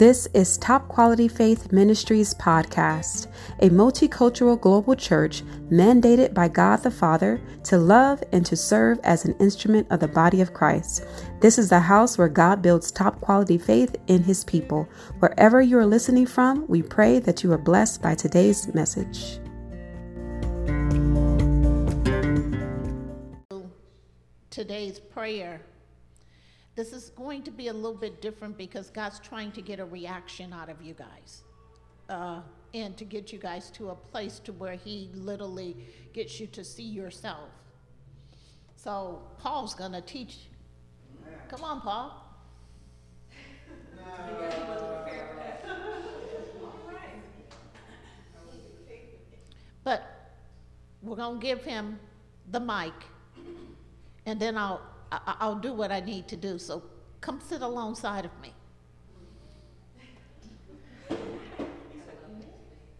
This is Top Quality Faith Ministries podcast, a multicultural global church mandated by God the Father to love and to serve as an instrument of the body of Christ. This is the house where God builds top quality faith in his people. Wherever you are listening from, we pray that you are blessed by today's message. Today's prayer this is going to be a little bit different because God's trying to get a reaction out of you guys. Uh, and to get you guys to a place to where he literally gets you to see yourself. So Paul's going to teach. Come on, Paul. But we're going to give him the mic, and then I'll I, will do what I need to do. So come sit alongside of me.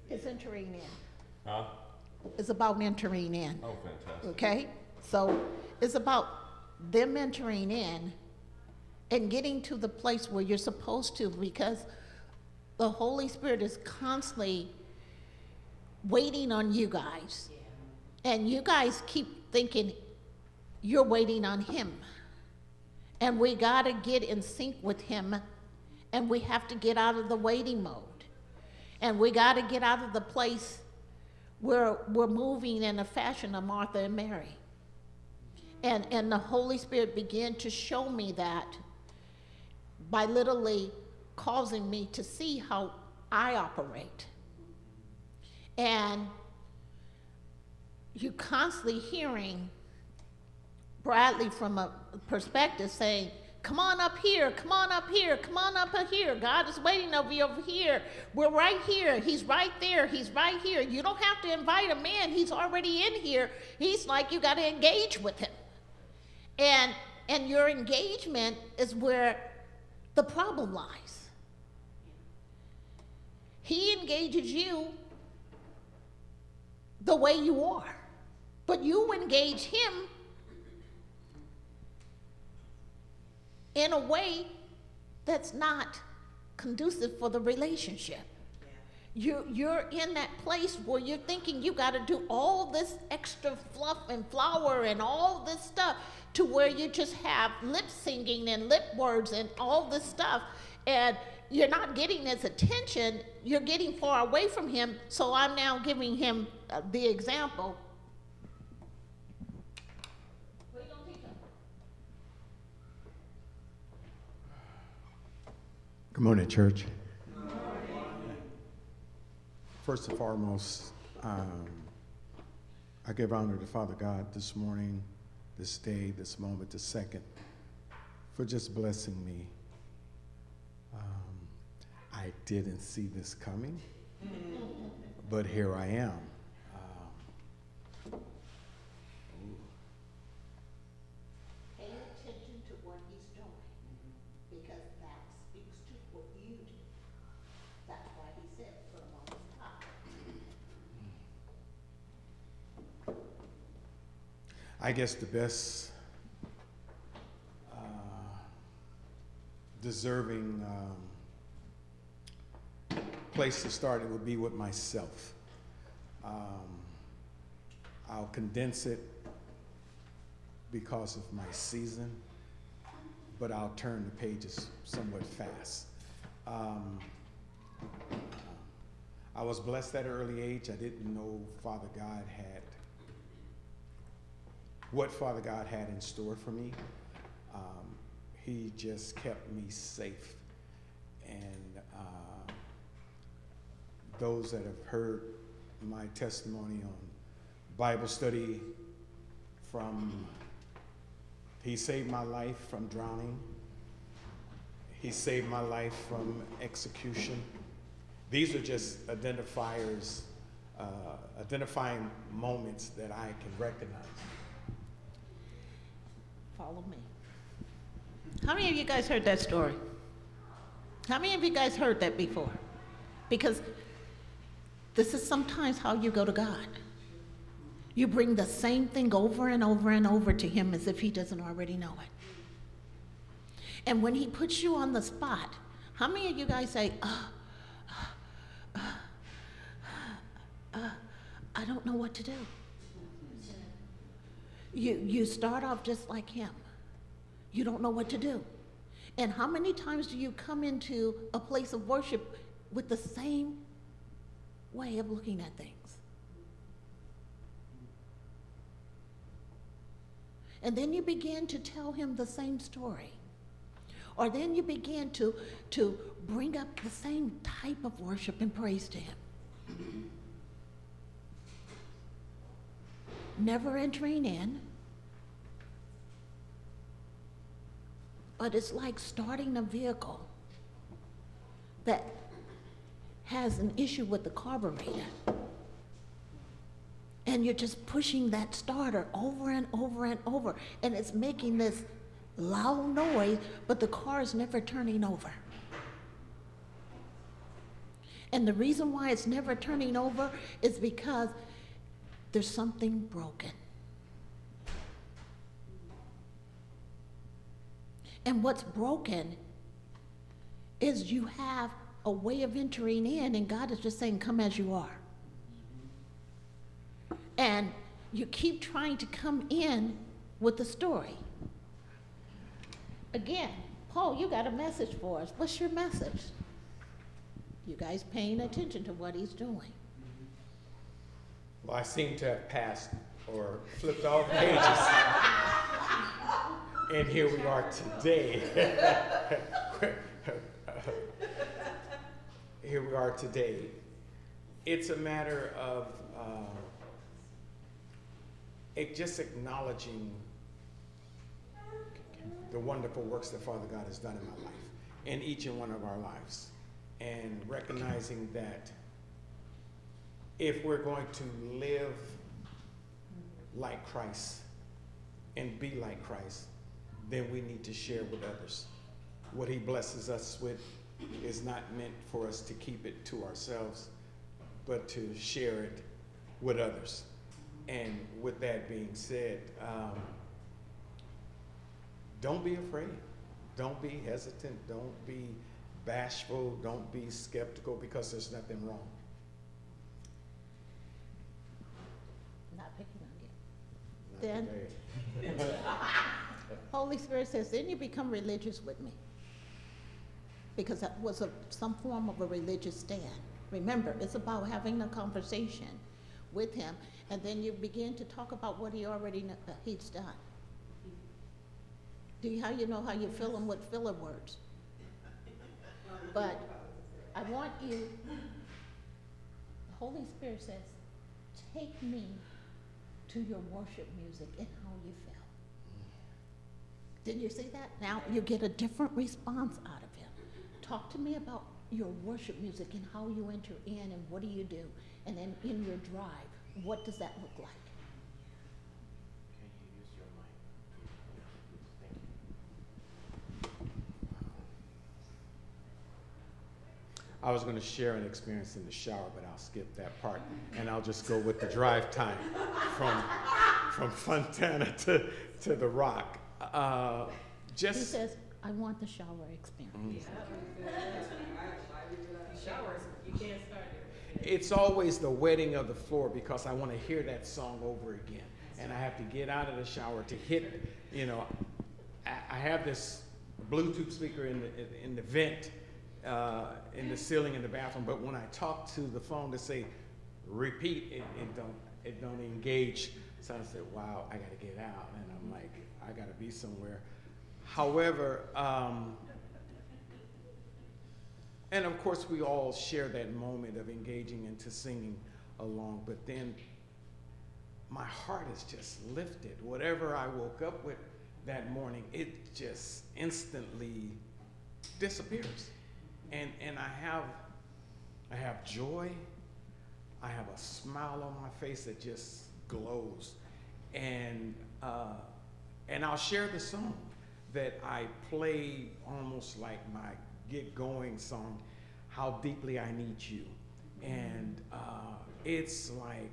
It's entering in. Huh? It's about entering in. Oh, fantastic. Okay? So it's about them entering in and getting to the place where you're supposed to because the Holy Spirit is constantly waiting on you guys. And you guys keep thinking you're waiting on Him. And we got to get in sync with Him, and we have to get out of the waiting mode. And we got to get out of the place where we're moving in a fashion of Martha and Mary. And, and the Holy Spirit began to show me that by literally causing me to see how I operate. And you're constantly hearing Bradley from a perspective saying, Come on up here, come on up here, come on up here. God is waiting over you over here. We're right here. He's right there. He's right here. You don't have to invite him in. He's already in here. He's like you got to engage with him. And and your engagement is where the problem lies. He engages you the way you are. But you engage him in a way that's not conducive for the relationship. You, you're in that place where you're thinking you got to do all this extra fluff and flower and all this stuff to where you just have lip singing and lip words and all this stuff. And you're not getting his attention, you're getting far away from him. So I'm now giving him uh, the example Good morning, church. First and foremost, um, I give honor to Father God this morning, this day, this moment, this second, for just blessing me. Um, I didn't see this coming, but here I am. I guess the best uh, deserving um, place to start it would be with myself. Um, I'll condense it because of my season, but I'll turn the pages somewhat fast. Um, I was blessed at an early age. I didn't know Father God had what Father God had in store for me. Um, he just kept me safe. And uh, those that have heard my testimony on Bible study from he saved my life from drowning. He saved my life from execution. These are just identifiers, uh, identifying moments that I can recognize follow me. How many of you guys heard that story? How many of you guys heard that before? Because this is sometimes how you go to God. You bring the same thing over and over and over to Him as if He doesn't already know it. And when He puts you on the spot, How many of you guys say, uh, uh, uh, I don't know what to do? You, you start off just like him. You don't know what to do. And how many times do you come into a place of worship with the same way of looking at things? And then you begin to tell him the same story. Or then you begin to, to bring up the same type of worship and praise to him. Never entering in, but it's like starting a vehicle that has an issue with the carburetor. And you're just pushing that starter over and over and over, and it's making this loud noise, but the car is never turning over. And the reason why it's never turning over is because there's something broken. And what's broken is you have a way of entering in, and God is just saying, Come as you are. And you keep trying to come in with the story. Again, Paul, you got a message for us. What's your message? You guys paying attention to what he's doing. Well, I seem to have passed or flipped all pages. and here we are today. here we are today. It's a matter of uh, just acknowledging the wonderful works that Father God has done in my life, in each and one of our lives, and recognizing that if we're going to live like Christ and be like Christ, then we need to share with others. What He blesses us with is not meant for us to keep it to ourselves, but to share it with others. And with that being said, um, don't be afraid. Don't be hesitant. Don't be bashful. Don't be skeptical because there's nothing wrong. Not picking on you. Not Then- Holy Spirit says, then you become religious with me. Because that was a, some form of a religious stand. Remember, it's about having a conversation with him, and then you begin to talk about what he already, kn- uh, he's done. Do you, how you know how you fill them with filler words? But I want you, the Holy Spirit says, take me to your worship music and how you feel. Didn't you see that? Now you get a different response out of him. Talk to me about your worship music and how you enter in and what do you do? And then in your drive, what does that look like? Can you use your mic? Thank you. I was going to share an experience in the shower, but I'll skip that part, and I'll just go with the drive time from from Fontana to to the Rock. Uh, He just says, I want the shower experience. Showers, you can't start it's always the wetting of the floor because I want to hear that song over again, and I have to get out of the shower to hit. It. You know, I, I have this Bluetooth speaker in the in the vent uh, in the ceiling in the bathroom, but when I talk to the phone to say repeat, it, it don't it don't engage. So I said, "Wow, I got to get out," and I'm like, "I got to be somewhere." However. Um, and of course, we all share that moment of engaging into singing along, but then my heart is just lifted. Whatever I woke up with that morning, it just instantly disappears. And, and I, have, I have joy, I have a smile on my face that just glows. And, uh, and I'll share the song that I play almost like my get going song, How Deeply I Need You. And uh, it's like,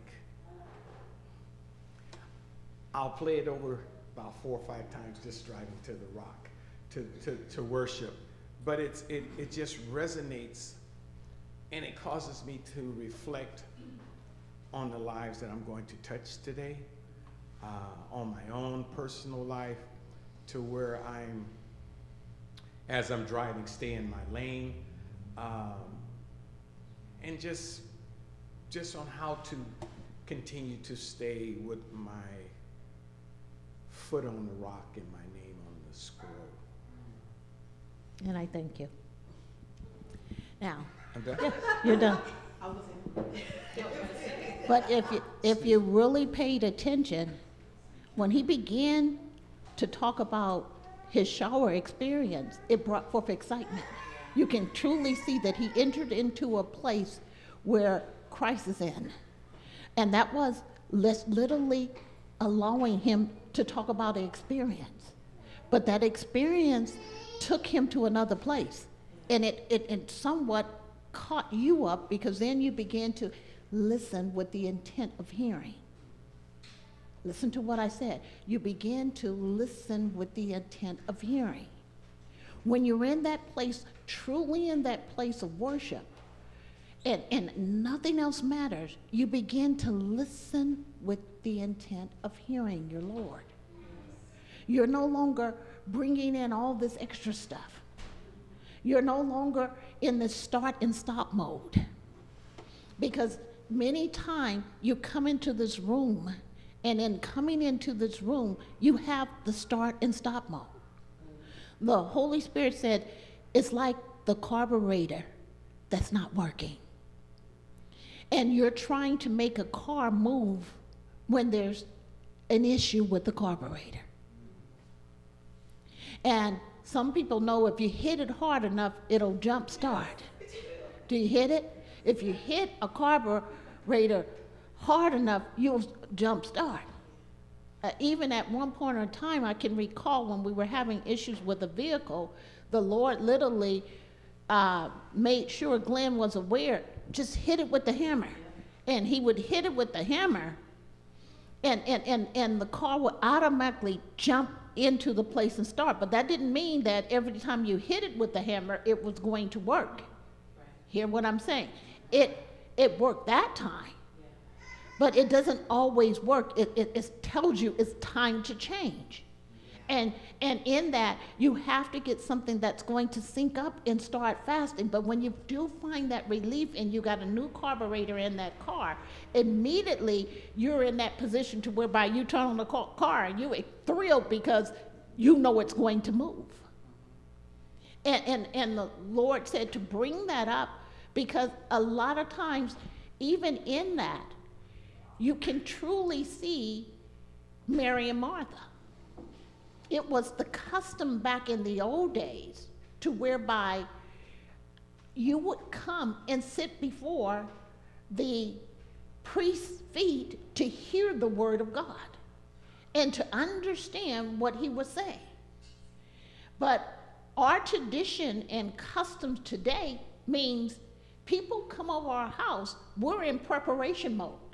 I'll play it over about four or five times just driving to the rock to, to, to worship. But it's, it, it just resonates and it causes me to reflect on the lives that I'm going to touch today, uh, on my own personal life, to where I'm, as I'm driving, stay in my lane, um, and just, just on how to continue to stay with my foot on the rock and my name on the scroll. And I thank you. Now, I'm done. yeah, you're done. But if you, if you really paid attention, when he began to talk about his shower experience, it brought forth excitement. You can truly see that he entered into a place where Christ is in. And that was literally allowing him to talk about the experience. But that experience took him to another place. And it, it, it somewhat caught you up because then you began to listen with the intent of hearing. Listen to what I said. You begin to listen with the intent of hearing. When you're in that place, truly in that place of worship, and, and nothing else matters, you begin to listen with the intent of hearing your Lord. You're no longer bringing in all this extra stuff. You're no longer in the start and stop mode. Because many times you come into this room, and in coming into this room, you have the start and stop mode. The Holy Spirit said, it's like the carburetor that's not working. And you're trying to make a car move when there's an issue with the carburetor. And some people know if you hit it hard enough, it'll jump start. Do you hit it? If you hit a carburetor hard enough, you'll jump start. Uh, even at one point in time, I can recall when we were having issues with a vehicle, the Lord literally uh, made sure Glenn was aware, just hit it with the hammer. And he would hit it with the hammer, and, and, and, and the car would automatically jump into the place and start. But that didn't mean that every time you hit it with the hammer, it was going to work. Hear what I'm saying? It, it worked that time, but it doesn't always work. It, it, it tells you it's time to change. And, and in that, you have to get something that's going to sync up and start fasting. But when you do find that relief and you got a new carburetor in that car, immediately you're in that position to whereby you turn on the car and you're thrilled because you know it's going to move. And, and, and the Lord said to bring that up because a lot of times, even in that, you can truly see Mary and Martha it was the custom back in the old days to whereby you would come and sit before the priest's feet to hear the word of God and to understand what he was saying. But our tradition and customs today means people come over our house, we're in preparation mode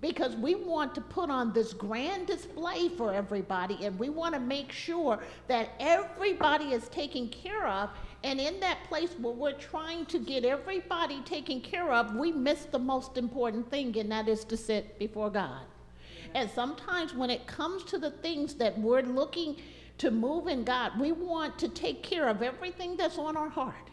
because we want to put on this grand display for everybody and we want to make sure that everybody is taken care of. And in that place where we're trying to get everybody taken care of, we miss the most important thing, and that is to sit before God. And sometimes when it comes to the things that we're looking to move in God, we want to take care of everything that's on our heart.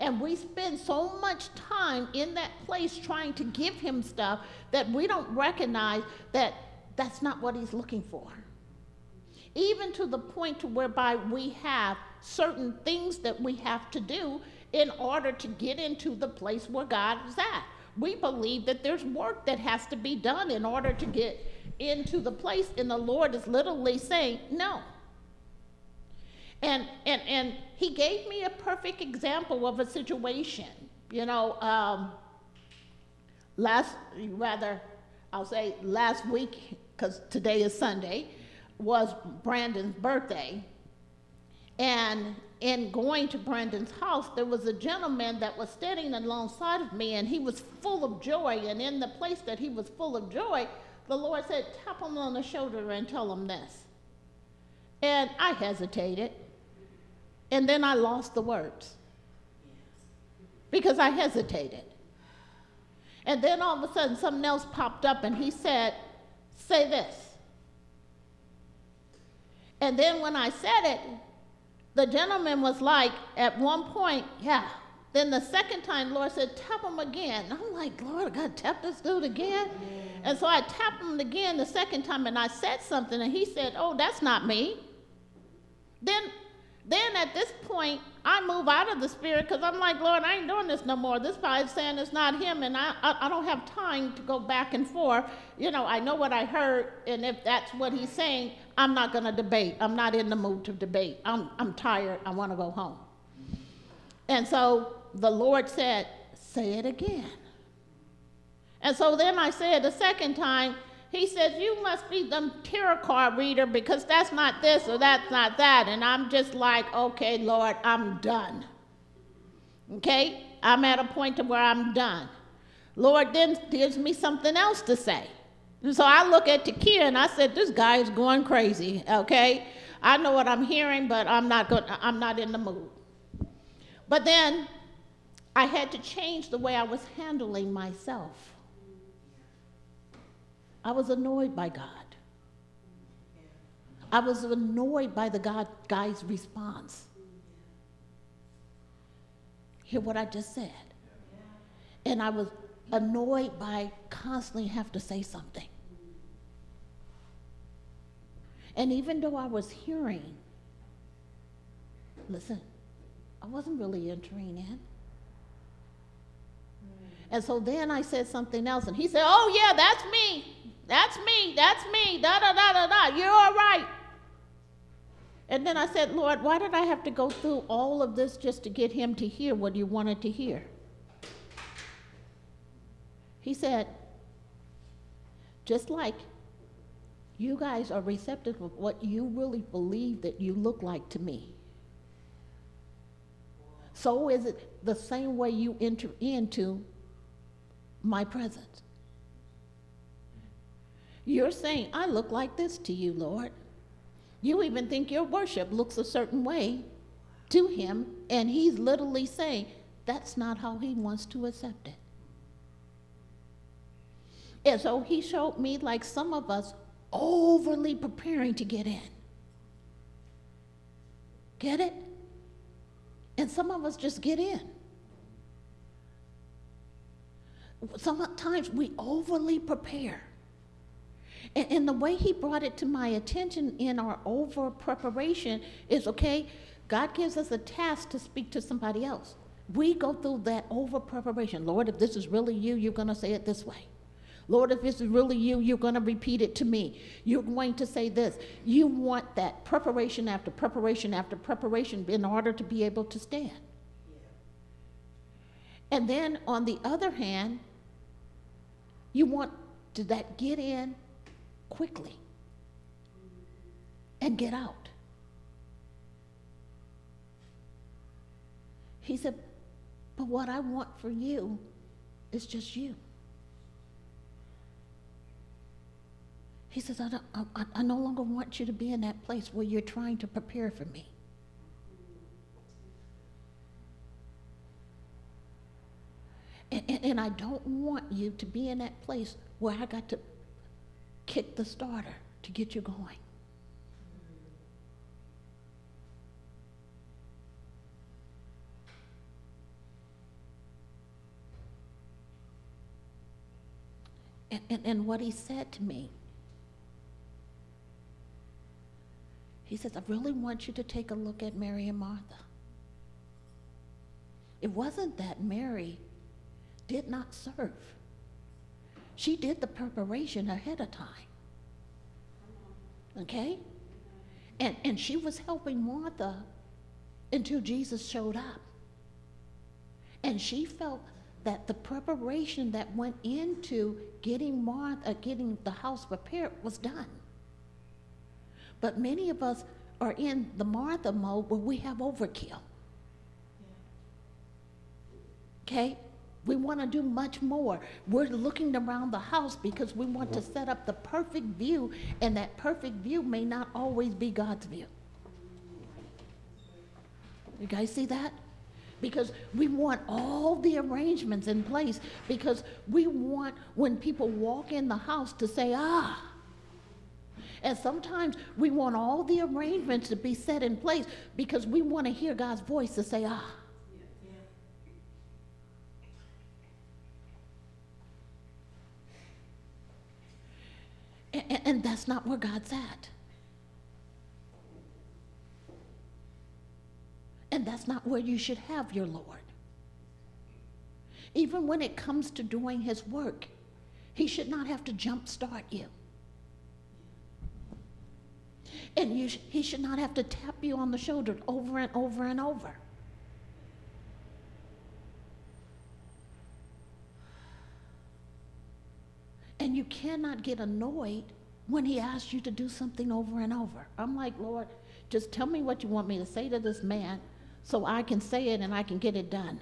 And we spend so much time in that place trying to give him stuff that we don't recognize that that's not what he's looking for. Even to the point whereby we have certain things that we have to do in order to get into the place where God is at. We believe that there's work that has to be done in order to get into the place, and the Lord is literally saying, No, and, and, and he gave me a perfect example of a situation. You know, um, last, rather, I'll say last week, because today is Sunday, was Brandon's birthday. And in going to Brandon's house, there was a gentleman that was standing alongside of me, and he was full of joy. And in the place that he was full of joy, the Lord said, Tap him on the shoulder and tell him this. And I hesitated And then I lost the words because I hesitated. And then all of a sudden, something else popped up, and he said, Say this. And then when I said it, the gentleman was like, at one point, yeah. Then the second time, Lord said, tap him again. I'm like, Lord, I got to tap this dude again. And so I tapped him again the second time, and I said something, and he said, oh, that's not me. Then, then at this point, I move out of the spirit because I'm like, Lord, I ain't doing this no more. This guy's saying it's not him, and I, I, I don't have time to go back and forth. You know, I know what I heard, and if that's what he's saying, I'm not going to debate. I'm not in the mood to debate. I'm, I'm tired. I want to go home. And so the Lord said, Say it again. And so then I said the second time, he says, You must be the tarot card reader because that's not this or that's not that. And I'm just like, Okay, Lord, I'm done. Okay? I'm at a point to where I'm done. Lord then gives me something else to say. And so I look at Takia and I said, This guy is going crazy, okay? I know what I'm hearing, but I'm not going I'm not in the mood. But then I had to change the way I was handling myself. I was annoyed by God. I was annoyed by the God, guy's response. Hear what I just said. And I was annoyed by constantly have to say something. And even though I was hearing, listen, I wasn't really entering in. And so then I said something else, and he said, Oh, yeah, that's me. That's me. That's me. Da da da da da. You're all right. And then I said, Lord, why did I have to go through all of this just to get him to hear what you wanted to hear? He said, just like you guys are receptive of what you really believe that you look like to me. So is it the same way you enter into my presence. You're saying, I look like this to you, Lord. You even think your worship looks a certain way to him, and he's literally saying, that's not how he wants to accept it. And so he showed me, like some of us, overly preparing to get in. Get it? And some of us just get in. Sometimes we overly prepare. And, and the way he brought it to my attention in our over preparation is okay, God gives us a task to speak to somebody else. We go through that over preparation. Lord, if this is really you, you're going to say it this way. Lord, if this is really you, you're going to repeat it to me. You're going to say this. You want that preparation after preparation after preparation in order to be able to stand. And then on the other hand, you want to that get in quickly and get out. He said, But what I want for you is just you. He says, I, I, I, no longer want you to be in that place where you're trying to prepare for me. And, and, and I don't want you to be in that place where I got to kick the starter to get you going. And, and, and, what he said to me, he says, I really want you to take a look at Mary and Martha. It wasn't that Mary did not serve. She did the preparation ahead of time. Okay? And, and she was helping Martha until Jesus showed up. And she felt that the preparation that went into getting Martha, getting the house prepared was done. But many of us are in the Martha mode where we have overkill. Okay? We want to do much more. We're looking around the house because we want to set up the perfect view, and that perfect view may not always be God's view. You guys see that? Because we want all the arrangements in place because we want when people walk in the house to say, ah. And sometimes we want all the arrangements to be set in place because we want to hear God's voice to say, ah. A- And that's not where God's at. And that's not where you should have your Lord. Even when it comes to doing His work, He should not have to jumpstart you. And you He should not have to tap you on the shoulder over and over and over. And you cannot get annoyed when he asks you to do something over and over. I'm like, Lord, just tell me what you want me to say to this man so I can say it and I can get it done.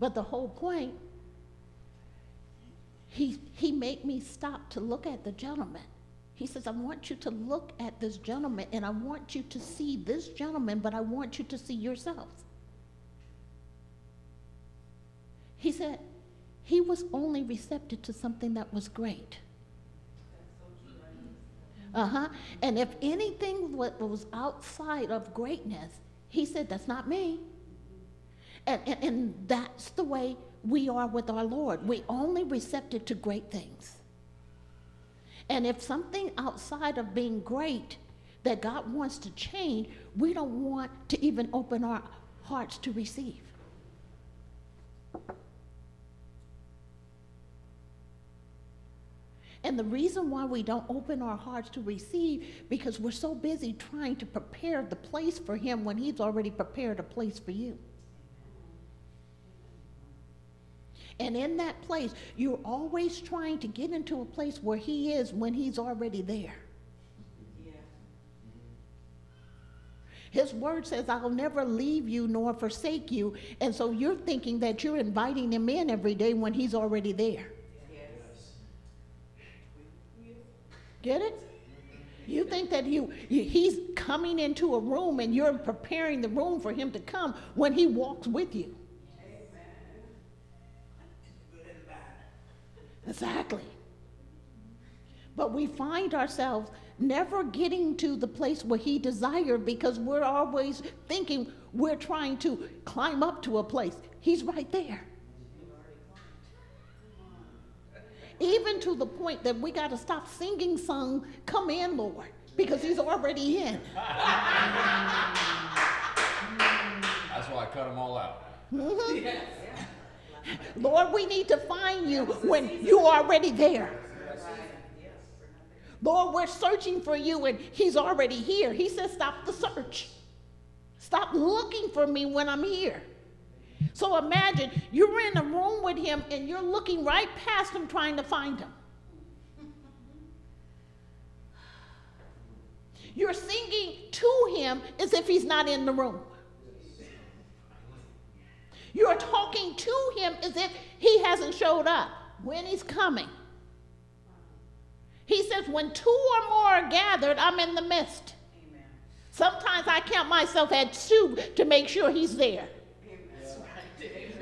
But the whole point, he, he made me stop to look at the gentleman. He says, I want you to look at this gentleman and I want you to see this gentleman, but I want you to see yourselves. He said, he was only receptive to something that was great. Uh huh. And if anything was outside of greatness, he said, That's not me. And, and, and that's the way we are with our Lord. We only receptive to great things. And if something outside of being great that God wants to change, we don't want to even open our hearts to receive. And the reason why we don't open our hearts to receive because we're so busy trying to prepare the place for him when he's already prepared a place for you. And in that place, you're always trying to get into a place where he is when he's already there. His word says, I'll never leave you nor forsake you. And so you're thinking that you're inviting him in every day when he's already there. Get it? You think that you, you, he's coming into a room and you're preparing the room for him to come when he walks with you. Exactly. But we find ourselves never getting to the place where he desired because we're always thinking we're trying to climb up to a place. He's right there. Even to the point that we got to stop singing song, Come in, Lord, because he's already in. That's why I cut them all out. Mm-hmm. Lord, we need to find you when you're already there. Lord, we're searching for you and he's already here. He says, Stop the search. Stop looking for me when I'm here. So imagine you're in a room with him and you're looking right past him trying to find him. You're singing to him as if he's not in the room. You're talking to him as if he hasn't showed up when he's coming. He says, When two or more are gathered, I'm in the midst. Sometimes I count myself at two to make sure he's there.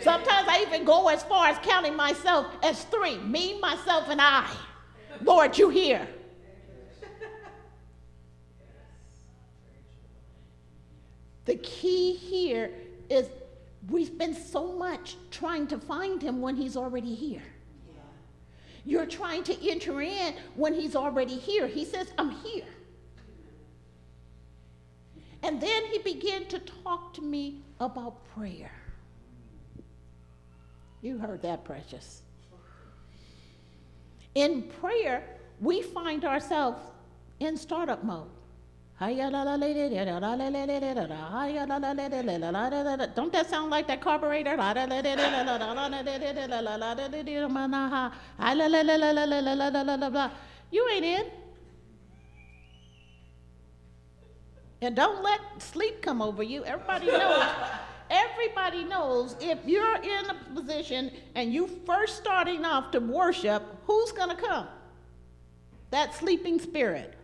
Sometimes I even go as far as counting myself as three me, myself, and I. Lord, you here. The key here is we spend so much trying to find him when he's already here. You're trying to enter in when he's already here. He says, I'm here. And then he began to talk to me about prayer. You heard that, precious. In prayer, we find ourselves in startup mode. Don't that sound like that carburetor? You ain't in. And don't let sleep come over you. Everybody knows. Everybody knows if you're in a position and you first starting off to worship, who's going to come? That sleeping spirit.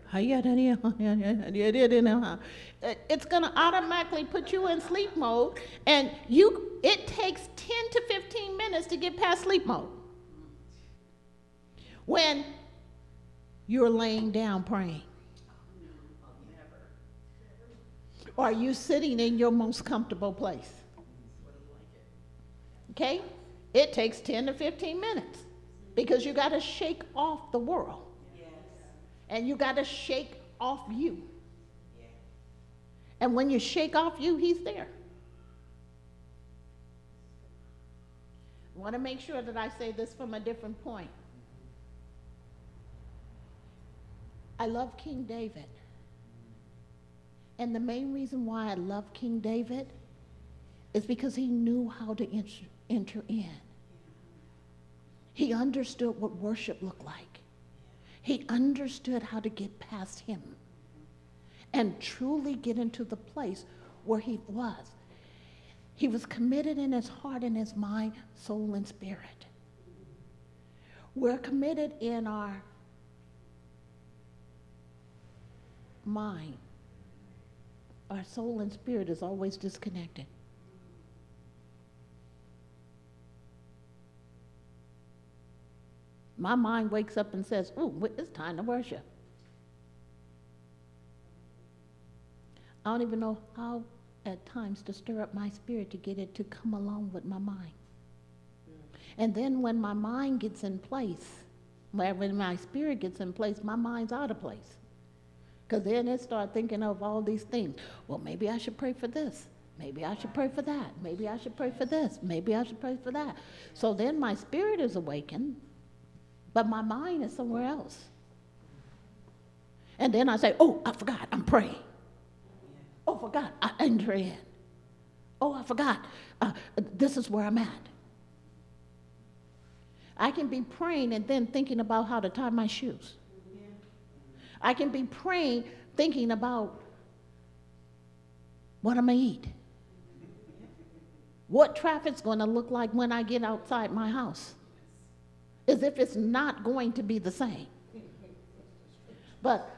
It's going to automatically put you in sleep mode, and you. It takes 10 to 15 minutes to get past sleep mode. When you're laying down praying. Or are you sitting in your most comfortable place? Okay? It takes 10 to 15 minutes because you got to shake off the world. And you got to shake off you. And when you shake off you, he's there. I want to make sure that I say this from a different point. I love King David. And the main reason why I love King David is because he knew how to enter, enter in. He understood what worship looked like. He understood how to get past him and truly get into the place where he was. He was committed in his heart and his mind, soul, and spirit. We're committed in our mind. Our soul and spirit is always disconnected. My mind wakes up and says, Ooh, it's time to worship. I don't even know how at times to stir up my spirit to get it to come along with my mind. And then when my mind gets in place, when my spirit gets in place, my mind's out of place. Because then it start thinking of all these things. Well, maybe I should pray for this. Maybe I should pray for that. Maybe I should pray for this. Maybe I should pray for that. So then my spirit is awakened, but my mind is somewhere else. And then I say, oh, I forgot, I'm praying. Oh, I forgot, I enter in. Oh, I forgot, uh, this is where I'm at. I can be praying and then thinking about how to tie my shoes. I can be praying, thinking about what I'm going to eat. What traffic's going to look like when I get outside my house. As if it's not going to be the same. But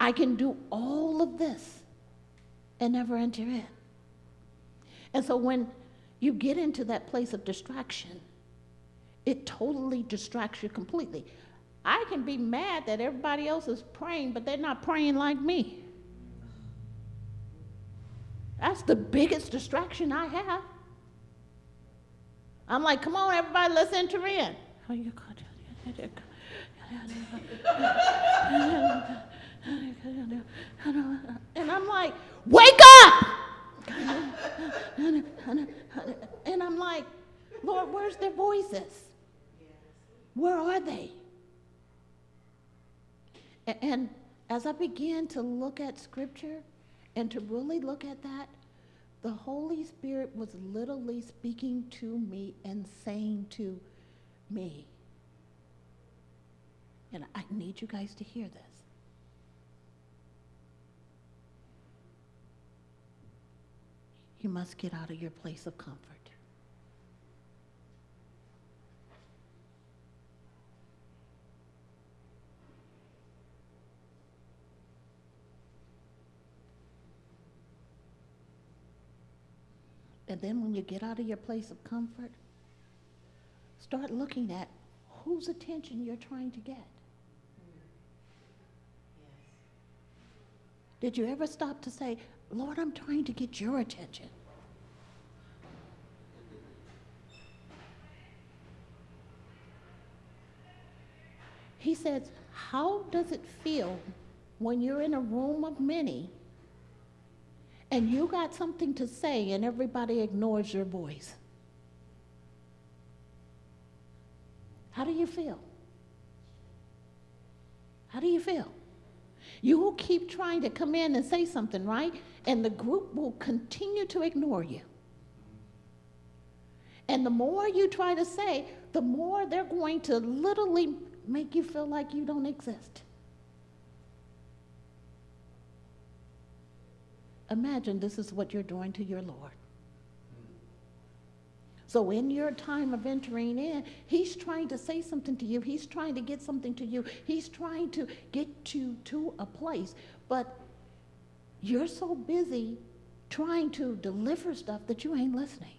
I can do all of this and never enter in. And so when you get into that place of distraction, it totally distracts you completely. I can be mad that everybody else is praying, but they're not praying like me. That's the biggest distraction I have. I'm like, come on, everybody, let's enter in. And I'm like, wake up! And I'm like, Lord, where's their voices? Where are they? And as I began to look at scripture and to really look at that, the Holy Spirit was literally speaking to me and saying to me, and I need you guys to hear this. You must get out of your place of comfort. And then when you get out of your place of comfort, start looking at whose attention you're trying to get. Did you ever stop to say, Lord, I'm trying to get your attention? He says, How does it feel when you're in a room of many and you got something to say and everybody ignores your voice. How do you feel? How do you feel? You will keep trying to come in and say something, right? And the group will continue to ignore you. And the more you try to say, the more they're going to literally make you feel like you don't exist. Imagine this is what you're doing to your Lord. So, in your time of entering in, he's trying to say something to you. He's trying to get something to you. He's trying to get you to a place. But you're so busy trying to deliver stuff that you ain't listening.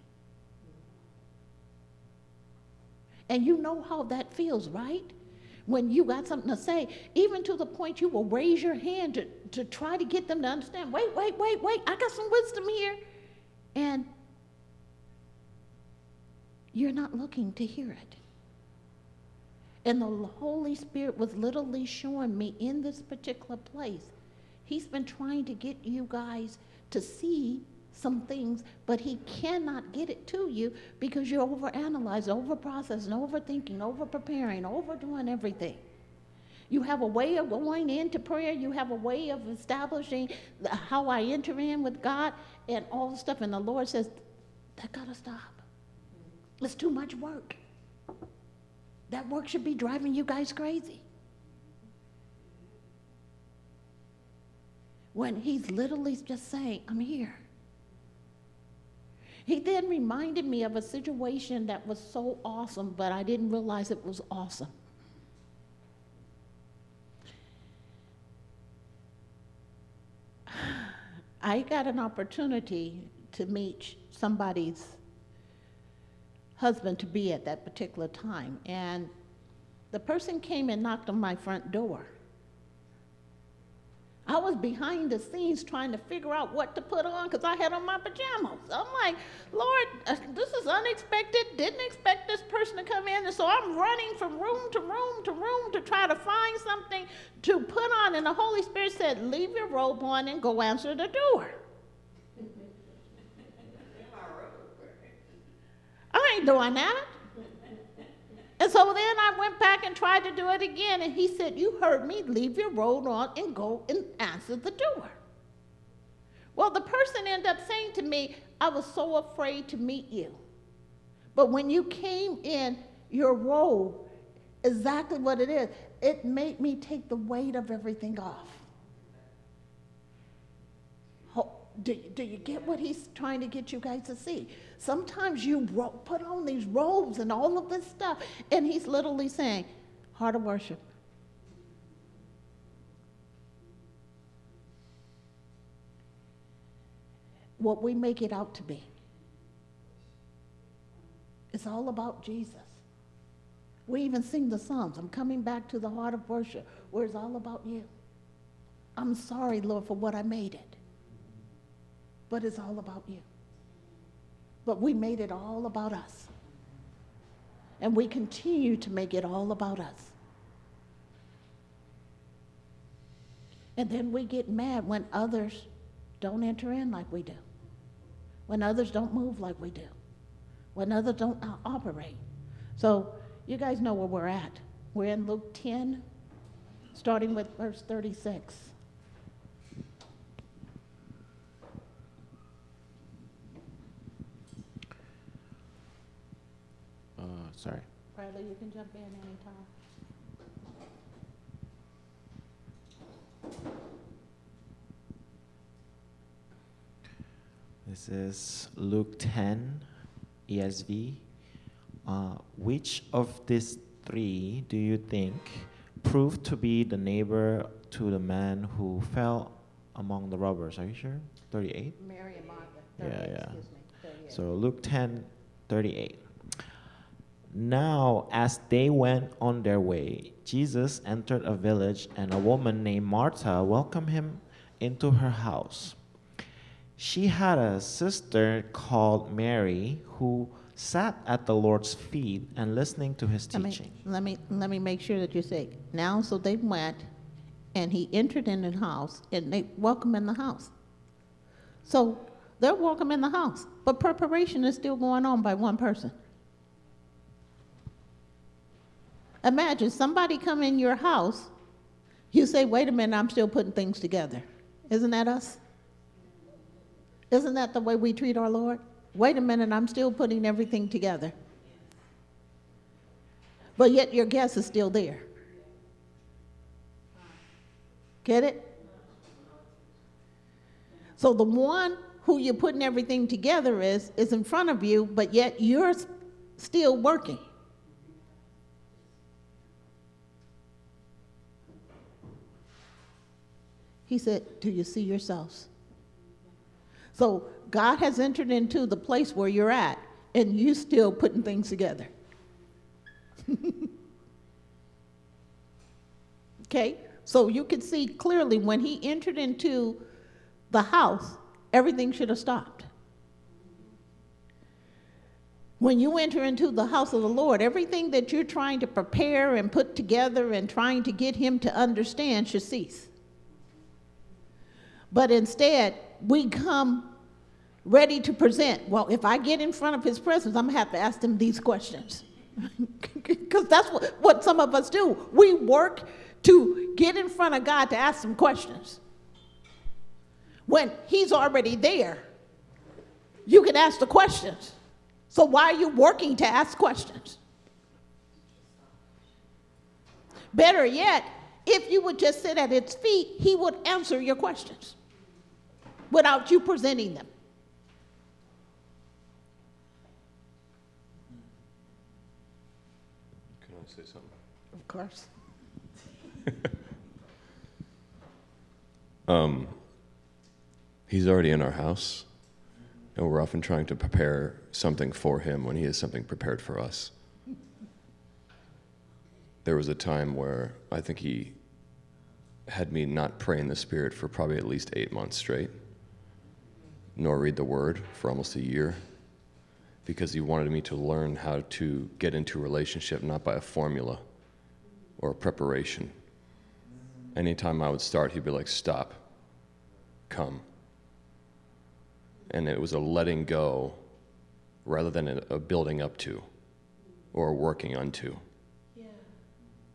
And you know how that feels, right? When you got something to say, even to the point you will raise your hand to, to try to get them to understand wait, wait, wait, wait, I got some wisdom here. And you're not looking to hear it. And the Holy Spirit was literally showing me in this particular place. He's been trying to get you guys to see some things, but he cannot get it to you because you're overanalyzing, overprocessing, overthinking, overpreparing, overdoing everything. You have a way of going into prayer. You have a way of establishing how I enter in with God and all the stuff. And the Lord says, that got to stop. It's too much work. That work should be driving you guys crazy. When he's literally just saying, I'm here. He then reminded me of a situation that was so awesome, but I didn't realize it was awesome. I got an opportunity to meet somebody's husband to be at that particular time. And the person came and knocked on my front door. I was behind the scenes trying to figure out what to put on because I had on my pajamas. I'm like, Lord, uh, this is unexpected. Didn't expect this person to come in. And so I'm running from room to room to room to try to find something to put on. And the Holy Spirit said, Leave your robe on and go answer the door. I ain't doing that. And so then I went back and tried to do it again. And he said, You heard me, leave your robe on and go and answer the door. Well, the person ended up saying to me, I was so afraid to meet you. But when you came in your robe, exactly what it is, it made me take the weight of everything off. Do, do you get what he's trying to get you guys to see? Sometimes you ro- put on these robes and all of this stuff, and he's literally saying, Heart of worship. What we make it out to be. It's all about Jesus. We even sing the Psalms. I'm coming back to the heart of worship, where it's all about you. I'm sorry, Lord, for what I made it but it's all about you. But we made it all about us. And we continue to make it all about us. And then we get mad when others don't enter in like we do, when others don't move like we do, when others don't uh, operate. So you guys know where we're at. We're in Luke 10, starting with verse 36. Sorry. Bradley, you can jump in anytime. This is Luke 10, ESV. Uh, which of these three do you think proved to be the neighbor to the man who fell among the robbers? Are you sure? 38? Mary and Martha. Yeah, 38, yeah. Excuse me. 38. So Luke 10, 38. Now, as they went on their way, Jesus entered a village, and a woman named Martha welcomed him into her house. She had a sister called Mary who sat at the Lord's feet and listening to his Let me, teaching. let me, let me make sure that you say, now, so they went, and he entered in the house, and they welcome in the house. So they're welcome in the house, but preparation is still going on by one person. Imagine somebody come in your house, you say, wait a minute, I'm still putting things together. Isn't that us? Isn't that the way we treat our Lord? Wait a minute, I'm still putting everything together. But yet your guest is still there. Get it? So the one who you're putting everything together is is in front of you, but yet you're still working. He said, Do you see yourselves? So God has entered into the place where you're at, and you're still putting things together. okay? So you can see clearly when he entered into the house, everything should have stopped. When you enter into the house of the Lord, everything that you're trying to prepare and put together and trying to get him to understand should cease. But instead, we come ready to present. Well, if I get in front of his presence, I'm going to have to ask him these questions. Because that's what, what some of us do. We work to get in front of God to ask him questions. When he's already there, you can ask the questions. So why are you working to ask questions? Better yet, if you would just sit at his feet, he would answer your questions without you presenting them. Can I say something? Of course. um, He's already in our house, and we're often trying to prepare something for him when he has something prepared for us. There was a time where I think he had me not pray in the Spirit for probably at least eight months straight, nor read the Word for almost a year, because he wanted me to learn how to get into a relationship not by a formula or a preparation. Anytime I would start, he'd be like, Stop, come and it was a letting go rather than a, building up to or working unto.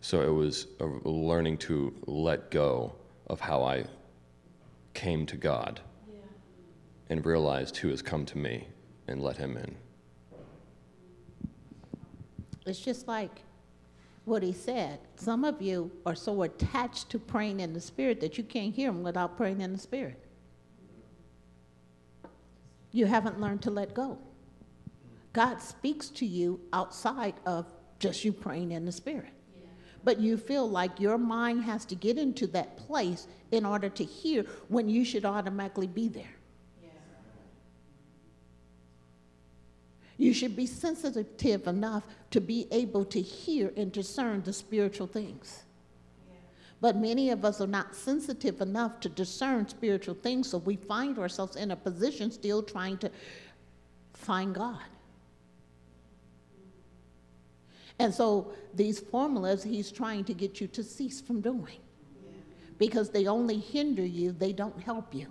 So it was a learning to let go of how I came to God and realized who has come to me and let him in. It's just like what he said. Some of you are so attached to praying in the Spirit that you can't hear him without praying in the Spirit. You haven't learned to let go. God speaks to you outside of just you praying in the Spirit. But you feel like your mind has to get into that place in order to hear when you should automatically be there. You should be sensitive enough to be able to hear and discern the spiritual things. But many of us are not sensitive enough to discern spiritual things, so we find ourselves in a position still trying to find God. And so these formulas he's trying to get you to cease from doing because they only hinder you, they don't help you.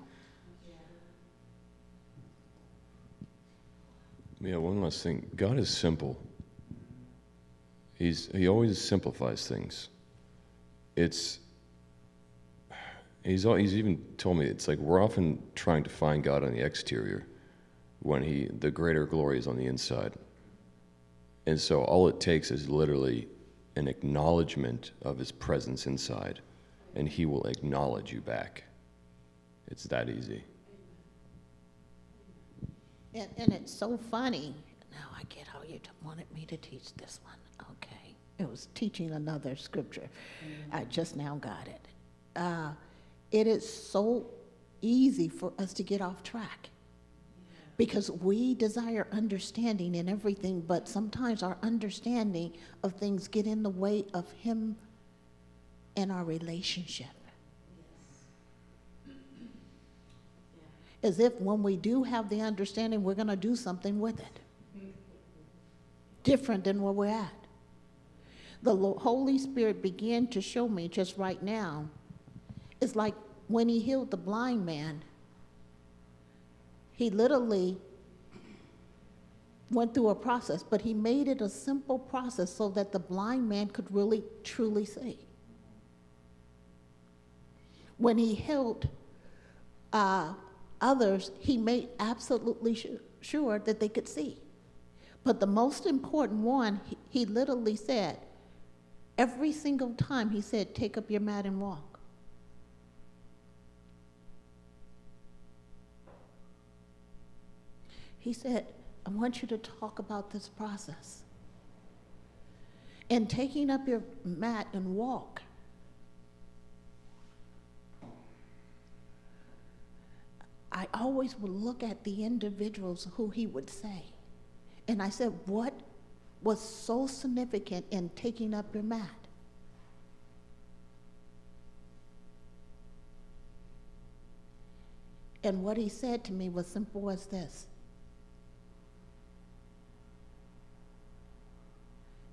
Yeah, one last thing. God is simple. He's he always simplifies things. It's he's al- he's even told me it's like we're often trying to find God on the exterior when he the greater glory is on the inside. And so all it takes is literally an acknowledgement of his presence inside and he will acknowledge you back. It's that easy. And, and it's so funny. Now I get how you t- wanted me to teach this one. Okay. It was teaching another scripture. I just now got it. Uh, it is so easy for us to get off track because we desire understanding in everything, but sometimes our understanding of things get in the way of Him and our relationship. As if when we do have the understanding, we're going to do something with it. Different than where we're at. The Holy Spirit began to show me just right now. It's like when he healed the blind man, he literally went through a process, but he made it a simple process so that the blind man could really truly see. When he healed uh, others, he made absolutely su- sure that they could see. But the most important one, he, he literally said, every single time he said, Take up your mat and walk. He said, I want you to talk about this process. And taking up your mat and walk. I always would look at the individuals who he would say. And I said, What was so significant in taking up your mat? And what he said to me was simple as this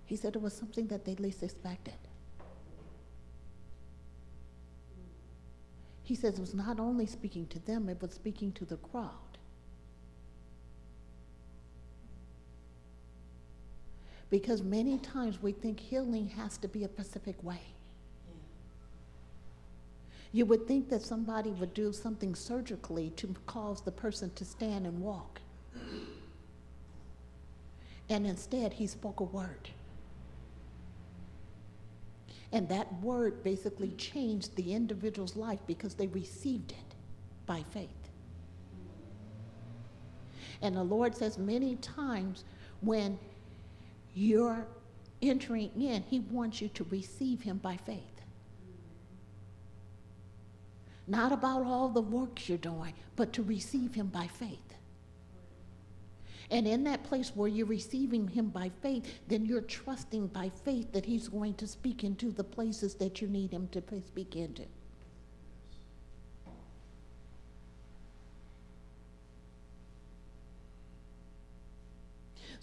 He said it was something that they least expected. He says it was not only speaking to them, it was speaking to the crowd. Because many times we think healing has to be a specific way. You would think that somebody would do something surgically to cause the person to stand and walk. And instead, he spoke a word. And that word basically changed the individual's life because they received it by faith. And the Lord says many times when you're entering in, He wants you to receive Him by faith. Not about all the works you're doing, but to receive Him by faith. And in that place where you're receiving Him by faith, then you're trusting by faith that He's going to speak into the places that you need Him to speak into.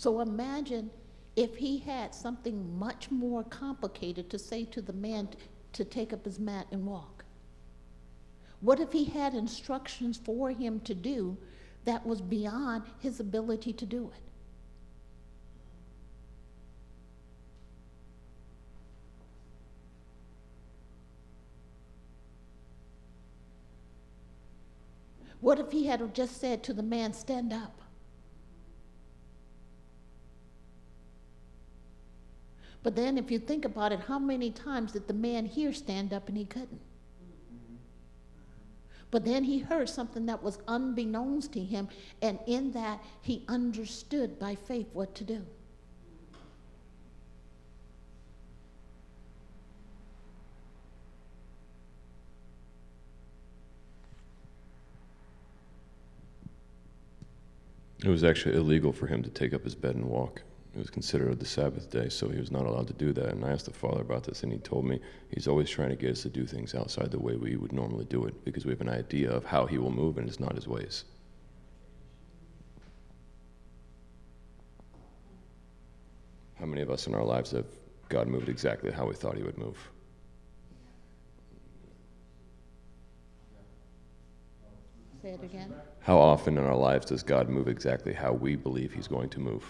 So imagine if he had something much more complicated to say to the man to take up his mat and walk. What if he had instructions for him to do that was beyond his ability to do it? What if he had just said to the man, Stand up? But then, if you think about it, how many times did the man here stand up and he couldn't? But then he heard something that was unbeknownst to him, and in that he understood by faith what to do. It was actually illegal for him to take up his bed and walk. It was considered the Sabbath day, so he was not allowed to do that. And I asked the Father about this, and he told me he's always trying to get us to do things outside the way we would normally do it because we have an idea of how he will move, and it's not his ways. How many of us in our lives have God moved exactly how we thought he would move? Say it again. How often in our lives does God move exactly how we believe he's going to move?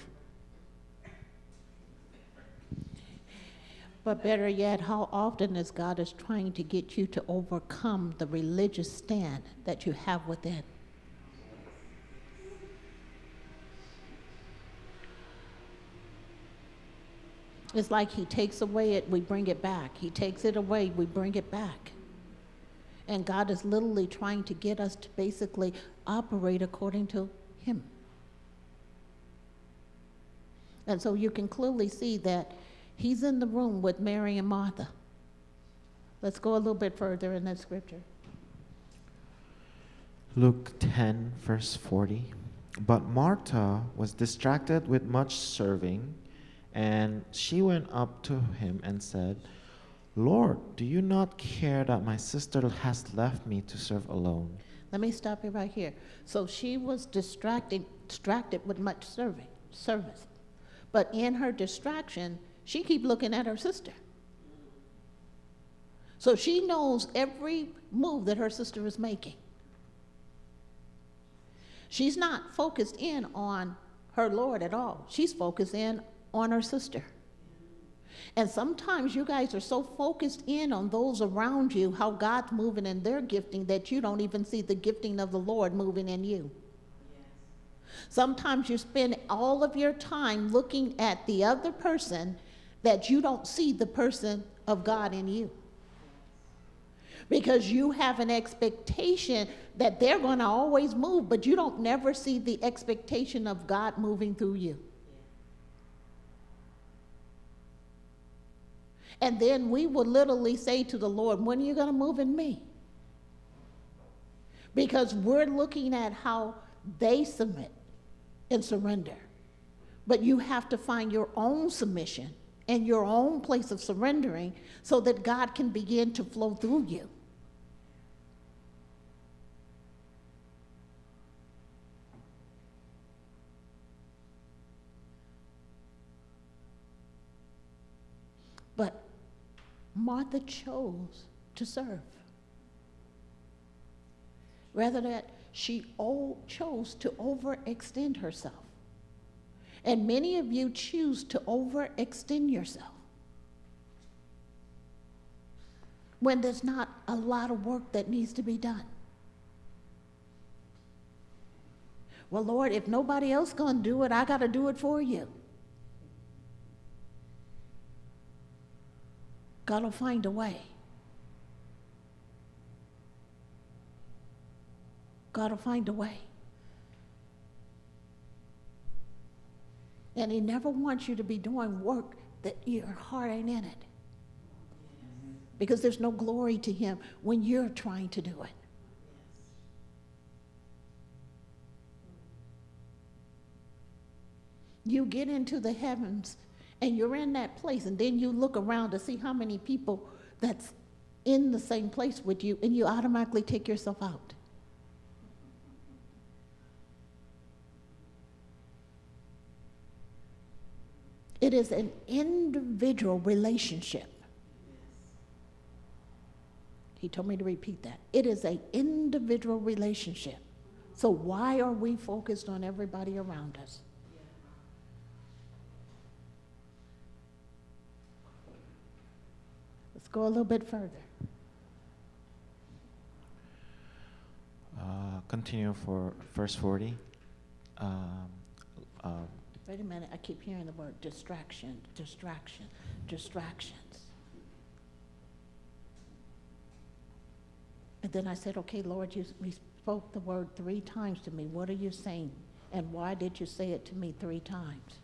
But better yet, how often is God is trying to get you to overcome the religious stand that you have within? It's like he takes away it, we bring it back. He takes it away, we bring it back. And God is literally trying to get us to basically operate according to him. And so you can clearly see that He's in the room with Mary and Martha. Let's go a little bit further in that scripture. Luke 10, verse 40. But Martha was distracted with much serving, and she went up to him and said, Lord, do you not care that my sister has left me to serve alone? Let me stop you right here. So she was distracted, distracted with much serving, service. But in her distraction, she keep looking at her sister. So she knows every move that her sister is making. She's not focused in on her Lord at all. She's focused in on her sister. And sometimes you guys are so focused in on those around you, how God's moving in their gifting, that you don't even see the gifting of the Lord moving in you. Sometimes you spend all of your time looking at the other person that you don't see the person of God in you. because you have an expectation that they're going to always move, but you don't never see the expectation of God moving through you. And then we will literally say to the Lord, When are you going to move in me? Because we're looking at how they submit and surrender. But you have to find your own submission and your own place of surrendering so that God can begin to flow through you. But Martha chose to serve. Rather that she chose to overextend herself. And many of you choose to overextend yourself when there's not a lot of work that needs to be done. Well, Lord, if nobody else to do it, I got to do it for you. God will find a way. God will find a way. And He never wants you to be doing work that your heart ain't in it. Because there's no glory to Him when you're trying to do it. You get into the heavens and you're in that place, and then you look around to see how many people that's in the same place with you, and you automatically take yourself out. It is an individual relationship. He told me to repeat that. It is an individual relationship. So, why are we focused on everybody around us? Let's go a little bit further. Uh, continue for verse 40. Um, uh, Wait a minute, I keep hearing the word distraction, distraction, distractions. And then I said, okay, Lord, you we spoke the word three times to me. What are you saying? And why did you say it to me three times?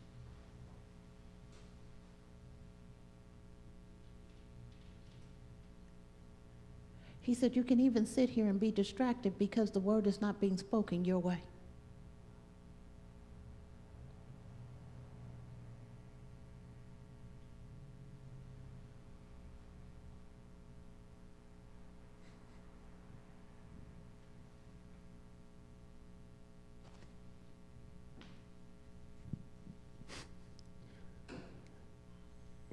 He said, You can even sit here and be distracted because the word is not being spoken your way.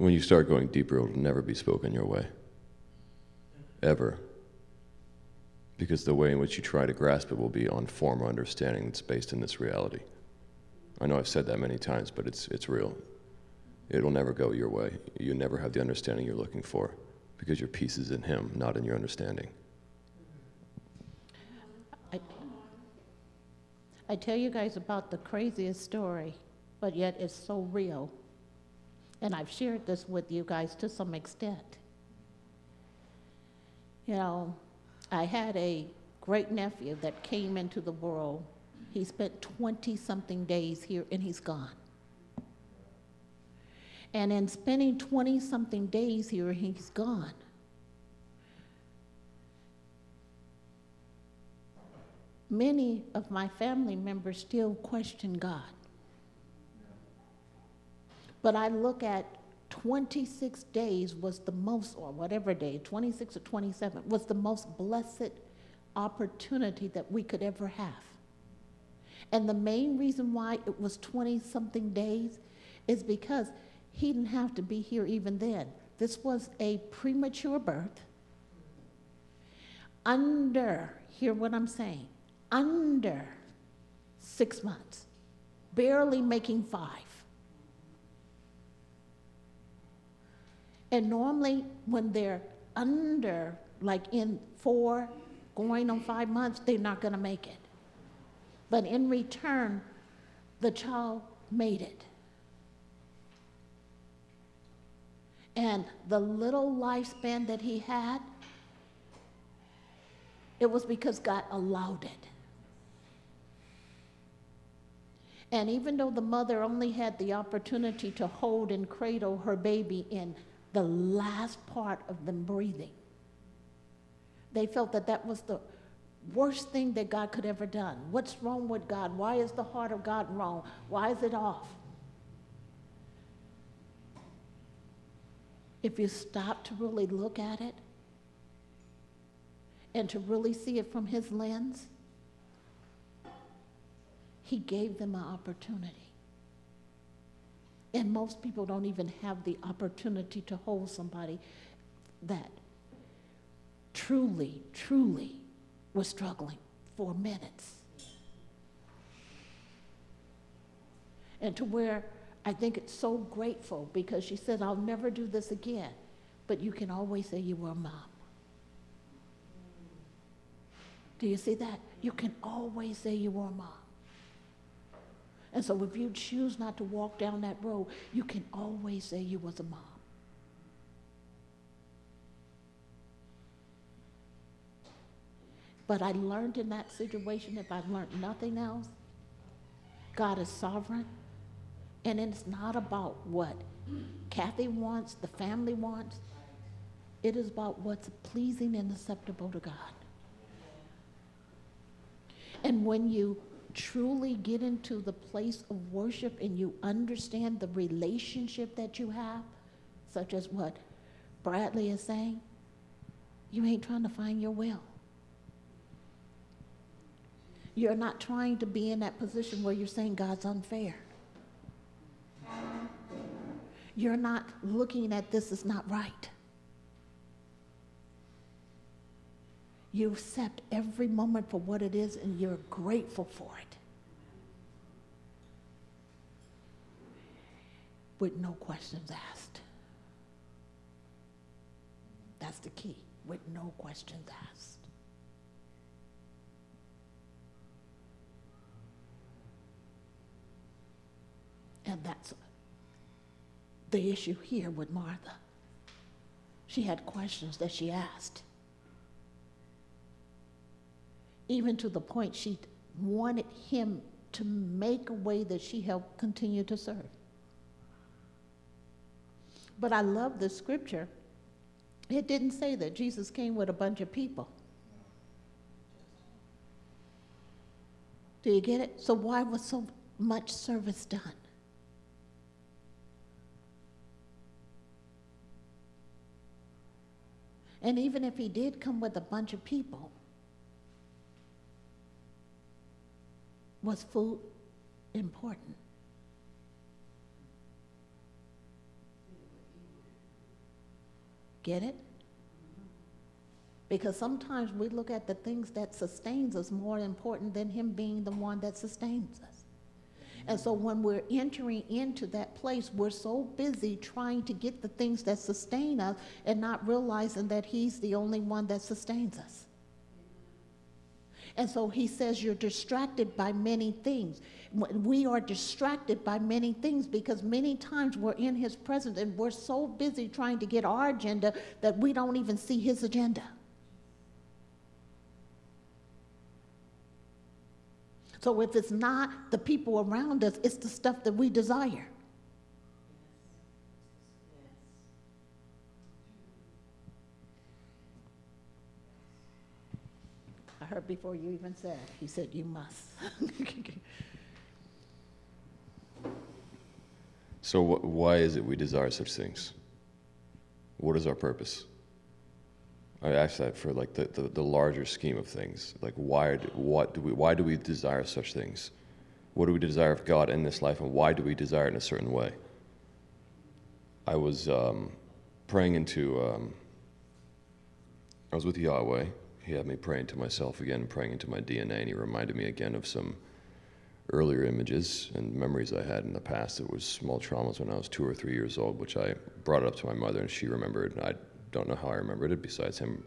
When you start going deeper, it'll never be spoken your way. Ever. Because the way in which you try to grasp it will be on form or understanding that's based in this reality. I know I've said that many times, but it's, it's real. It'll never go your way. You never have the understanding you're looking for because your peace is in Him, not in your understanding. I, I tell you guys about the craziest story, but yet it's so real. And I've shared this with you guys to some extent. You know, I had a great nephew that came into the world. He spent 20 something days here and he's gone. And in spending 20 something days here, he's gone. Many of my family members still question God. But I look at 26 days was the most, or whatever day, 26 or 27, was the most blessed opportunity that we could ever have. And the main reason why it was 20 something days is because he didn't have to be here even then. This was a premature birth. Under, hear what I'm saying, under six months, barely making five. And normally, when they're under, like in four, going on five months, they're not going to make it. But in return, the child made it. And the little lifespan that he had, It was because God allowed it. And even though the mother only had the opportunity to hold and cradle her baby in the last part of them breathing, they felt that that was the worst thing that God could ever done. What's wrong with God? Why is the heart of God wrong? Why is it off? If you stop to really look at it and to really see it from his lens, he gave them an opportunity. And most people don't even have the opportunity to hold somebody that truly, truly was struggling for minutes. And to where I think it's so grateful because she said, I'll never do this again, but you can always say you were a mom. Do you see that? You can always say you were a mom. And so if you choose not to walk down that road, you can always say you was a mom. But I learned in that situation, if I learned nothing else, God is sovereign. And it's not about what Kathy wants, the family wants. It is about what's pleasing and acceptable to God. And when you truly get into the place of worship and you understand the relationship that you have, such as what Bradley is saying, you ain't trying to find your will. You're not trying to be in that position where you're saying God's unfair. You're not looking at this as not right. You accept every moment for what it is and you're grateful for it. With no questions asked. That's the key, with no questions asked. And that's the issue here with Martha. She had questions that she asked. Even to the point she wanted him to make a way that she helped continue to serve. But I love the scripture. It didn't say that Jesus came with a bunch of people. Do you get it? So why was so much service done? And even if he did come with a bunch of people, was food important? Get it? Because sometimes we look at the things that sustains us more important than him being the one that sustains us. And so when we're entering into that place, we're so busy trying to get the things that sustain us and not realizing that He's the only one that sustains us. And so he says, You're distracted by many things. We are distracted by many things because many times we're in his presence and we're so busy trying to get our agenda that we don't even see his agenda. So if it's not the people around us, it's the stuff that we desire. I heard before you even said, he said, you must. so, wh- why is it we desire such things? What is our purpose? I ask that for like the, the, the, larger scheme of things. Like why do, what do we why do we desire such things? What do we desire of God in this life, and why do we desire it in a certain way? I was um, praying into. Um, I was with Yahweh. He had me praying to myself again, praying into my DNA, and he reminded me again of some earlier images and memories I had in the past. It was small traumas when I was two or three years old, which I brought up to my mother, and she remembered. I don't know how I remembered it besides him.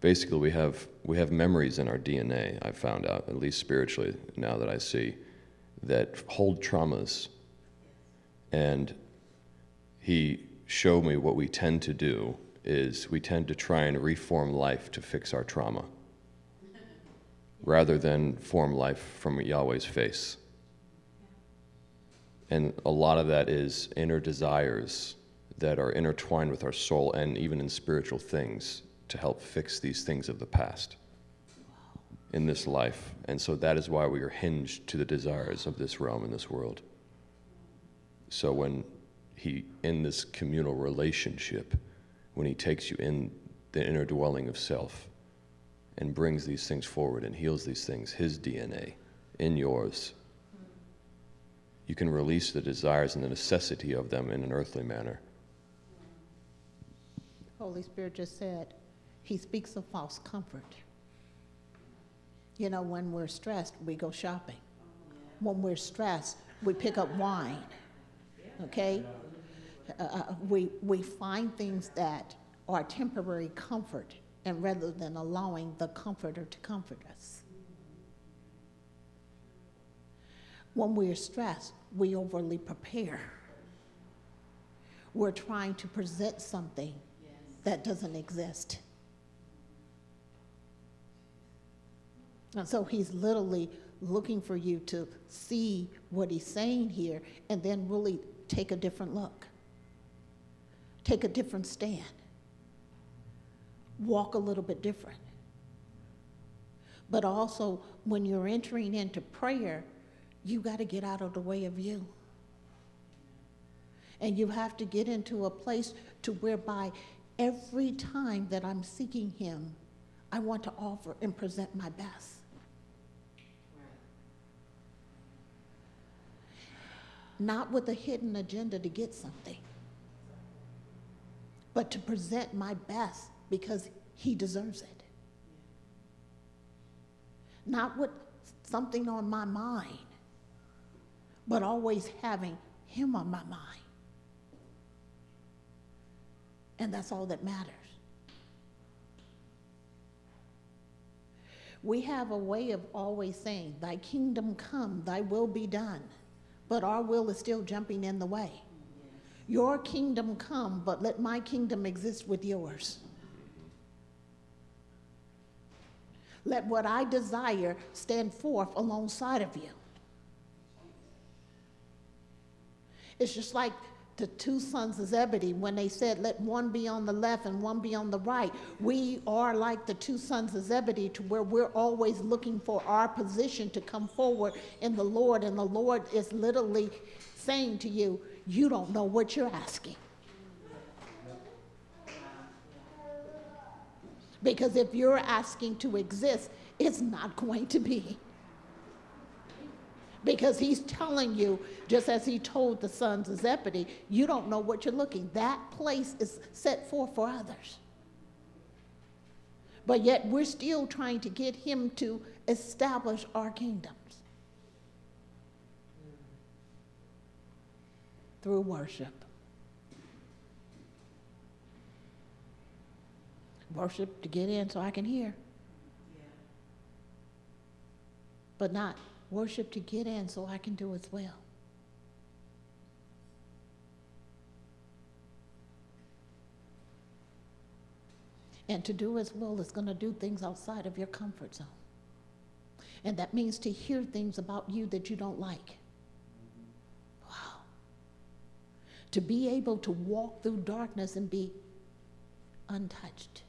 Basically, we have, we have memories in our DNA, I've found out, at least spiritually, now that I see, that hold traumas. And he showed me what we tend to do is we tend to try and reform life to fix our trauma. rather than form life from Yahweh's face. And a lot of that is inner desires that are intertwined with our soul and even in spiritual things to help fix these things of the past in this life. And so that is why we are hinged to the desires of this realm and this world. So when he, in this communal relationship, when he takes you in the inner dwelling of self and brings these things forward and heals these things, his DNA in yours, you can release the desires and the necessity of them in an earthly manner. Holy Spirit just said, He speaks of false comfort. You know, when we're stressed, we go shopping. When we're stressed, we pick up wine. Okay? Uh, uh, we, we find things that are temporary comfort, and rather than allowing the comforter to comfort us. When we're stressed, we overly prepare. We're trying to present something that doesn't exist. And so he's literally looking for you to see what he's saying here and then really take a different look, take a different stand, walk a little bit different. But also, when you're entering into prayer, you got to get out of the way of you. And you have to get into a place to whereby every time that I'm seeking him, I want to offer and present my best. Not with a hidden agenda to get something, but to present my best because he deserves it. Not with something on my mind, but always having him on my mind. And that's all that matters. We have a way of always saying, Thy kingdom come, thy will be done. But our will is still jumping in the way. Your kingdom come, but let my kingdom exist with yours. Let what I desire stand forth alongside of you. It's just like the two sons of Zebedee when they said, Let one be on the left and one be on the right. We are like the two sons of Zebedee to where we're always looking for our position to come forward in the Lord. And the Lord is literally saying to you, You don't know what you're asking. Because if you're asking to exist, it's not going to be because he's telling you, just as he told the sons of Zebedee, you don't know what you're looking. That place is set forth for others. But yet we're still trying to get him to establish our kingdoms through worship. Worship to get in so I can hear. But not worship to get in so I can do as well. And to do as well is going to do things outside of your comfort zone. And that means to hear things about you that you don't like. Wow. To be able to walk through darkness and be untouched.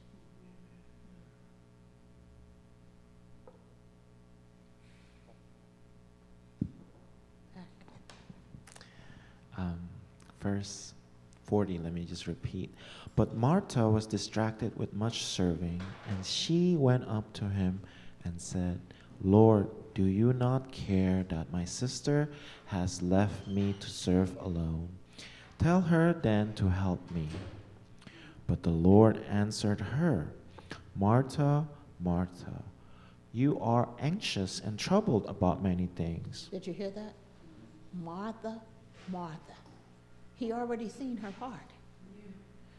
um, verse 40, let me just repeat. But Martha was distracted with much serving, and she went up to him and said, Lord, do you not care that my sister has left me to serve alone? Tell her then to help me. But the Lord answered her, Martha, Martha, you are anxious and troubled about many things. Did you hear that? Martha, Martha. He already seen her heart.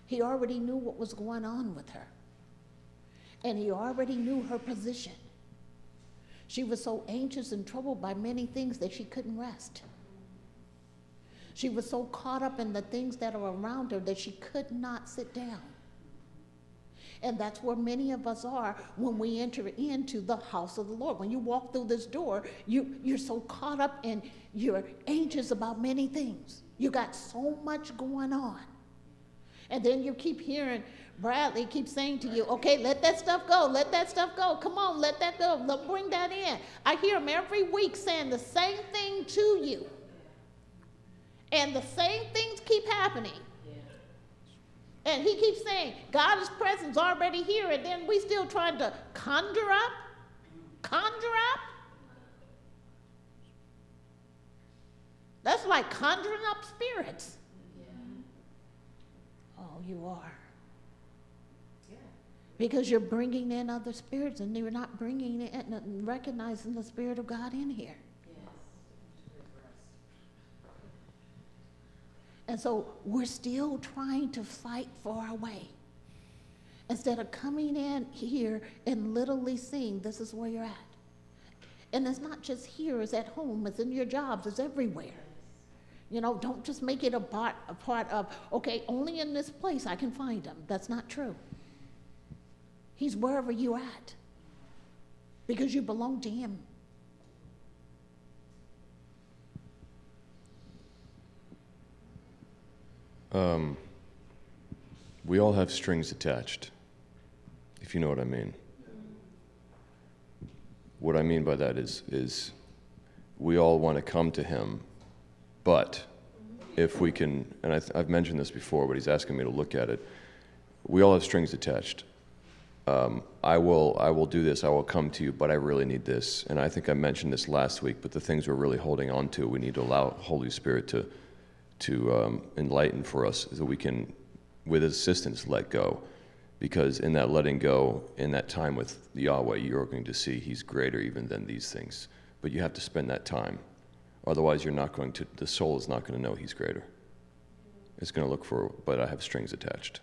He already knew what was going on with her. And he already knew her position. She was so anxious and troubled by many things that she couldn't rest. She was so caught up in the things that are around her that she could not sit down. And that's where many of us are when we enter into the house of the Lord. When you walk through this door, you, you're so caught up and you're anxious about many things. You got so much going on. And then you keep hearing Bradley keep saying to you, okay, let that stuff go, let that stuff go. Come on, let that go. Let, bring that in. I hear him every week saying the same thing to you. And the same things keep happening. And he keeps saying, God's presence already here, and then we still trying to conjure up, conjure up. That's like conjuring up spirits. Yeah. Oh, you are. Yeah. Because you're bringing in other spirits and you're not bringing in, recognizing the Spirit of God in here. And so we're still trying to fight for our way. Instead of coming in here and literally seeing this is where you're at. And it's not just here, it's at home, it's in your jobs, it's everywhere. You know, don't just make it a part, a part of, okay, only in this place I can find him. That's not true. He's wherever you're at because you belong to him. Um, we all have strings attached, if you know what I mean. What I mean by that is, is we all want to come to Him, but if we can, and I have mentioned this before, but He's asking me to look at it, we all have strings attached. Um, I will, I will do this. I will come to you, but I really need this. And I think I mentioned this last week. But the things we're really holding on to, we need to allow Holy Spirit to to um, enlighten for us so we can, with his assistance, let go. Because in that letting go, in that time with Yahweh, you're going to see He's greater even than these things. But you have to spend that time. Otherwise, you're not going to, the soul is not going to know He's greater. It's going to look for, but I have strings attached.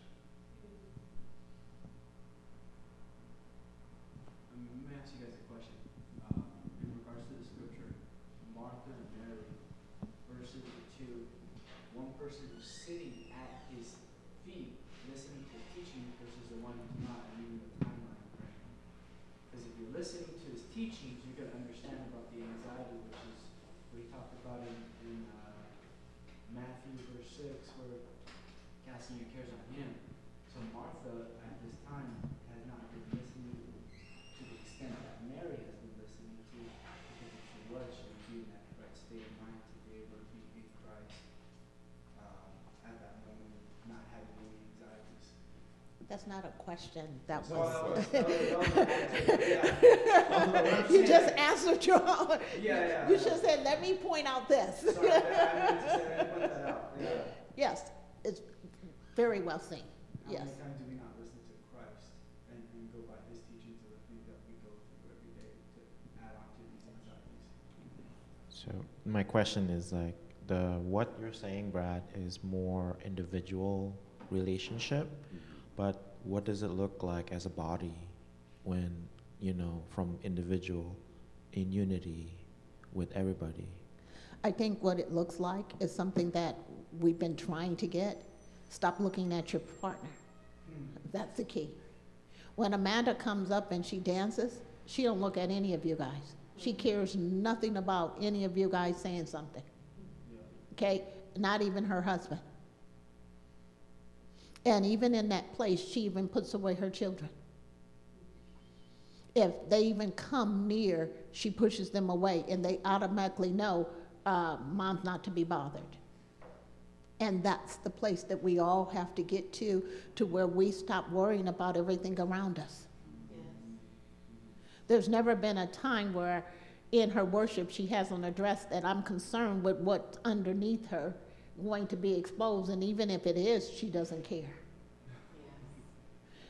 Not a question. That was. you just answered your own. Yeah, yeah. You should say, let me point out this. Yes, it's very well seen. Yes. How many times do we not listen to Christ and, and go by his teaching to the things that we go through every day to add on to these anxieties? So my question is like the what you're saying, Brad, is more individual relationship. Mm-hmm but what does it look like as a body when, you know, from individual in unity with everybody? I think what it looks like is something that we've been trying to get. Stop looking at your partner. That's the key. When Amanda comes up and she dances, she don't look at any of you guys. She cares nothing about any of you guys saying something. Okay? Not even her husband. And even in that place, she even puts away her children. If they even come near, she pushes them away, and they automatically know uh, mom's not to be bothered. And that's the place that we all have to get to, to where we stop worrying about everything around us. There's never been a time where in her worship she hasn't addressed that I'm concerned with what's underneath her going to be exposed, and even if it is, she doesn't care.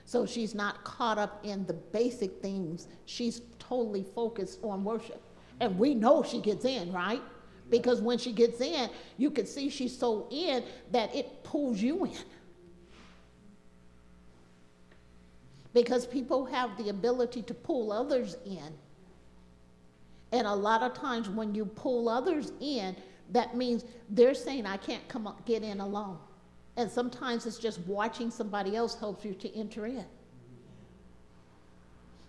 So she's not caught up in the basic things. She's totally focused on worship. And we know she gets in, right? Because when she gets in, you can see she's so in that it pulls you in. Because people have the ability to pull others in. And a lot of times when you pull others in, that means they're saying, I can't come up, get in alone. And sometimes it's just watching somebody else helps you to enter in.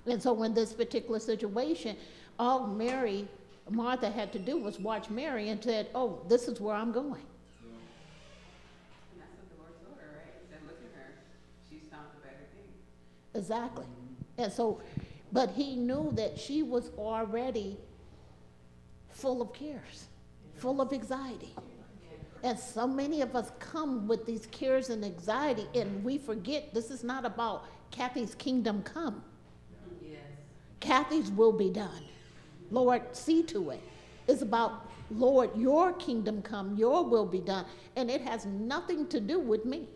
And so in this particular situation, all Mary, Martha had to do was watch Mary and said, oh, this is where I'm going. And that's what the Lord told her, right? He said, look at her. She's found a better thing. Exactly. And so, but he knew that she was already full of cares, full of anxiety. And so many of us come with these cares and anxiety, and we forget this is not about Kathy's kingdom come. Yes. Kathy's will be done. Lord, see to it. It's about, Lord, your kingdom come, your will be done. And it has nothing to do with me.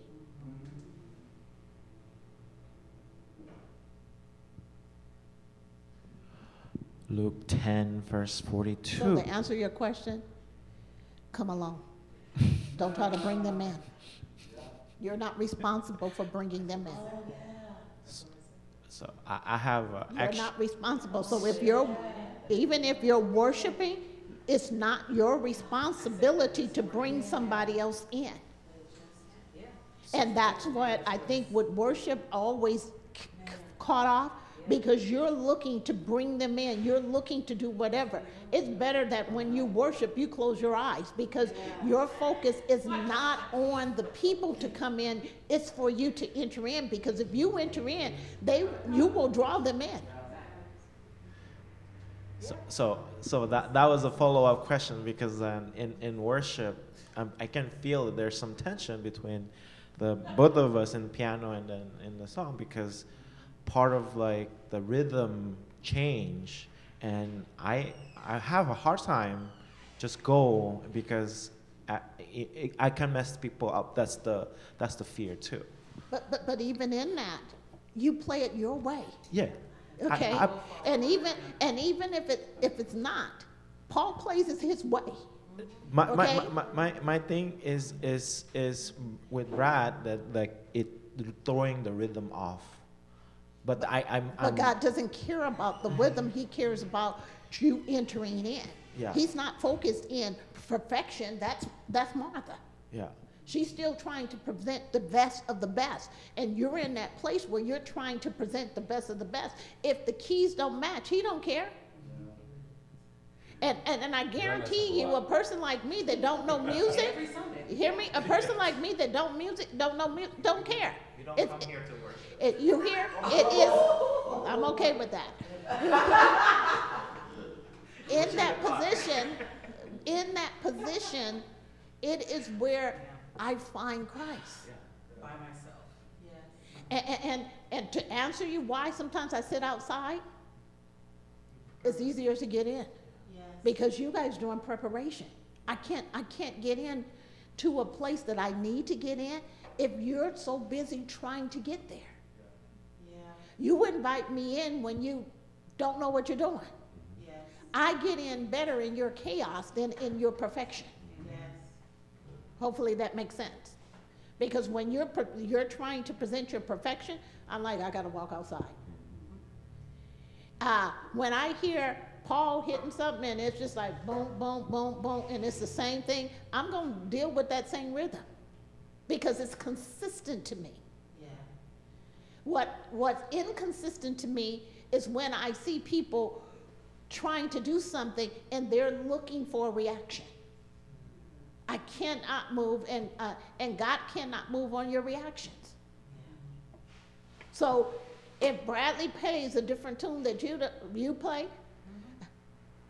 Luke 10, verse So 42. to answer your question, come along. Don't try to bring them in. You're not responsible for bringing them in. So I, I have uh, You're not responsible. So if you're, even if you're worshiping, it's not your responsibility to bring somebody else in. And that's what I think with worship always caught off because you're looking to bring them in. You're looking to do whatever. It's better that when you worship, you close your eyes because your focus is not on the people to come in. It's for you to enter in because if you enter in, they you will draw them in. So, so, so that, that was a follow up question because in, in worship, um, I can feel that there's some tension between the both of us in piano and then in the song because part of like the rhythm change and I I have a hard time just go because I, I, I can mess people up. That's the that's the fear too. But but but even in that, you play it your way. Yeah. Okay? I- and even and even if it if it's not, Paul plays it his way. My, my, my, my, my thing is is is with Brad that like it throwing the rhythm off, but I I'm, But I'm God doesn't care about the rhythm, he cares about you entering in. Yeah. He's not focused in perfection. That's that's Martha. yeah She's still trying to present the best of the best. And you're in that place where you're trying to present the best of the best. If the keys don't match, he don't care. And, and, and I guarantee you, a person like me that don't know music, Every Sunday. you hear me? A person like me that don't music, don't know mu- don't care. You don't come here to worship. It, you hear? It is. I'm okay with that. in that position, in that position, it is where I find Christ. By myself. And, and, and to answer you why sometimes I sit outside, it's easier to get in Yes. because you guys doing preparation. I can't, I can't get in to a place that I need to get in if you're so busy trying to get there. You invite me in when you don't know what you're doing. Yes. I get in better in your chaos than in your perfection. Yes. Hopefully that makes sense. Because when you're, you're trying to present your perfection, I'm like, I gotta walk outside. Uh, when I hear Paul hitting something and it's just like boom, boom, boom, boom, and it's the same thing, I'm gonna deal with that same rhythm because it's consistent to me. What, what's inconsistent to me is when I see people trying to do something and they're looking for a reaction. I cannot move, and, uh, and God cannot move on your reactions. So if Bradley plays a different tune that you, you play,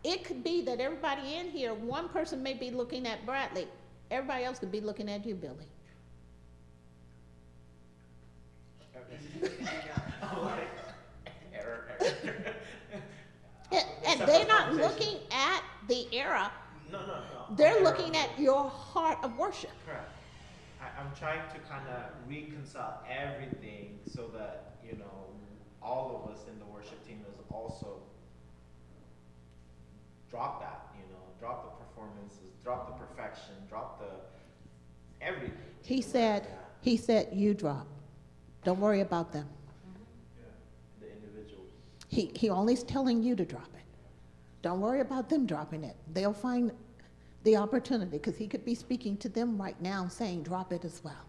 it could be that everybody in here, one person may be looking at Bradley, everybody else could be looking at you, Billy. And, and they're not looking at the era, no no no they're looking at your heart of worship. correct I, i'm trying to kind of reconcile everything so that you know all of us in the worship team is also drop that you know drop the performances drop the perfection drop the everything He said, he said, you drop. Don't worry about them. the individual He, he only's telling you to drop it. Don't worry about them dropping it. They'll find the opportunity because he could be speaking to them right now saying, drop it as well.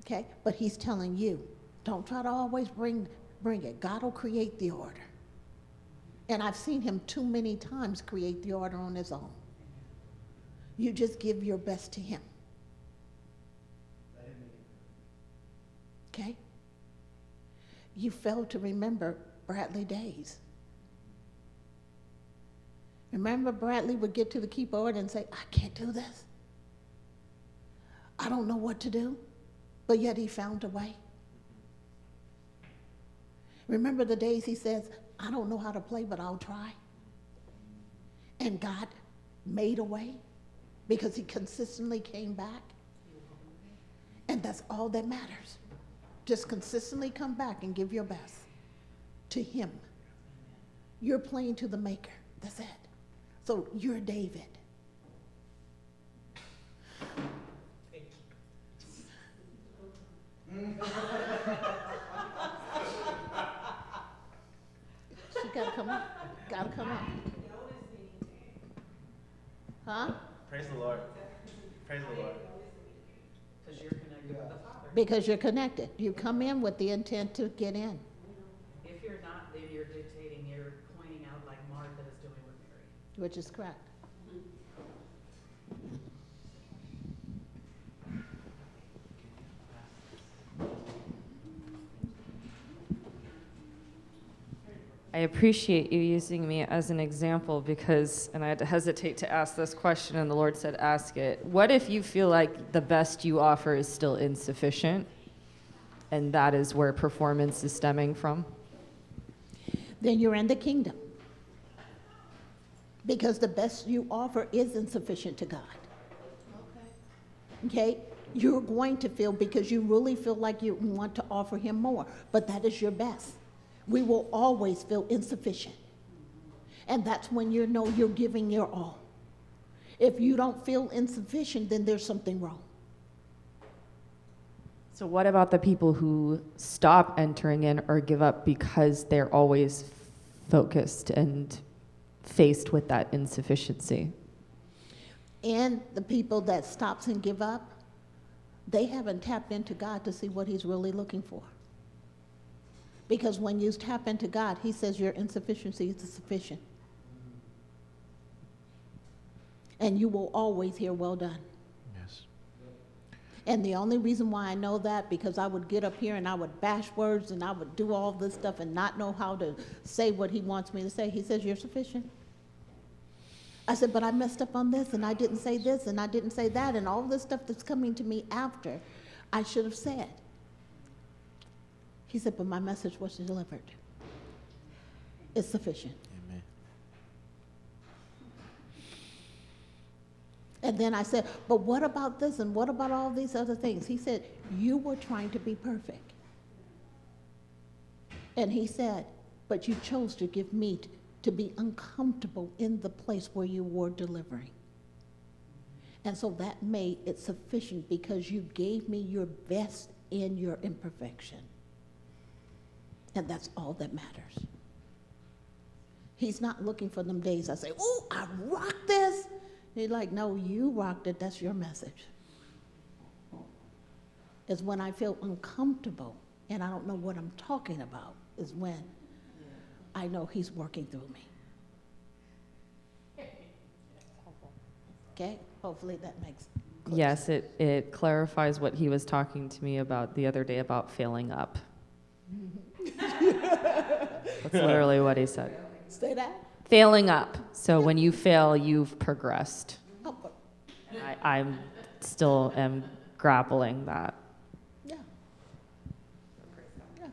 Okay? But he's telling you, don't try to always bring bring it. God will create the order. And I've seen him too many times create the order on his own. You just give your best to him. Okay? You fail to remember Bradley days. Remember, Bradley would get to the keyboard and say, I can't do this. I don't know what to do. But yet he found a way. Remember the days he says, I don't know how to play, but I'll try. And God made a way because he consistently came back. And that's all that matters. Just consistently come back and give your best to him. You're playing to the maker. That's it. So you're David. she gotta come up. Gotta come up. Huh? Praise the Lord. Praise the Lord. Because you're connected with the Father. Because you're connected. You come in with the intent to get in. If you're not, then you're dictating, you're pointing out like Martha is doing with Mary. Which is correct. Mm-hmm. I appreciate you using me as an example because, and I had to hesitate to ask this question, and the Lord said, ask it. What if you feel like the best you offer is still insufficient, and that is where performance is stemming from? Then you're in the kingdom. Because the best you offer is insufficient to God. Okay? You're going to feel because you really feel like you want to offer Him more, but that is your best. We will always feel insufficient. And that's when you know you're giving your all. If you don't feel insufficient, then there's something wrong. So, what about the people who stop entering in or give up because they're always focused and faced with that insufficiency? And the people that stops and give up, they haven't tapped into God to see what he's really looking for. Because when you tap into God, he says your insufficiency is sufficient. And you will always hear, well done. Yes. And the only reason why I know that, because I would get up here and I would bash words and I would do all this stuff and not know how to say what he wants me to say. He says, You're sufficient. I said, But I messed up on this and I didn't say this and I didn't say that and all this stuff that's coming to me after I should have said. He said, But my message was delivered. It's sufficient. Amen. And then I said, But what about this and what about all these other things? He said, You were trying to be perfect. And he said, But you chose to give me t- to be uncomfortable in the place where you were delivering. And so that made it sufficient because you gave me your best in your imperfection. And that's all that matters. He's not looking for them days I say, Oh, I rocked this. He's like, No, you rocked it. That's your message. Is when I feel uncomfortable and I don't know what I'm talking about, is when I know He's working through me. Okay? Hopefully that makes Yes, it, it clarifies what he was talking to me about the other day about failing up. Mm-hmm. That's literally what he said. Say that? Failing up. So when you fail, you've progressed. I, I'm still am grappling that. yeah. Yeah.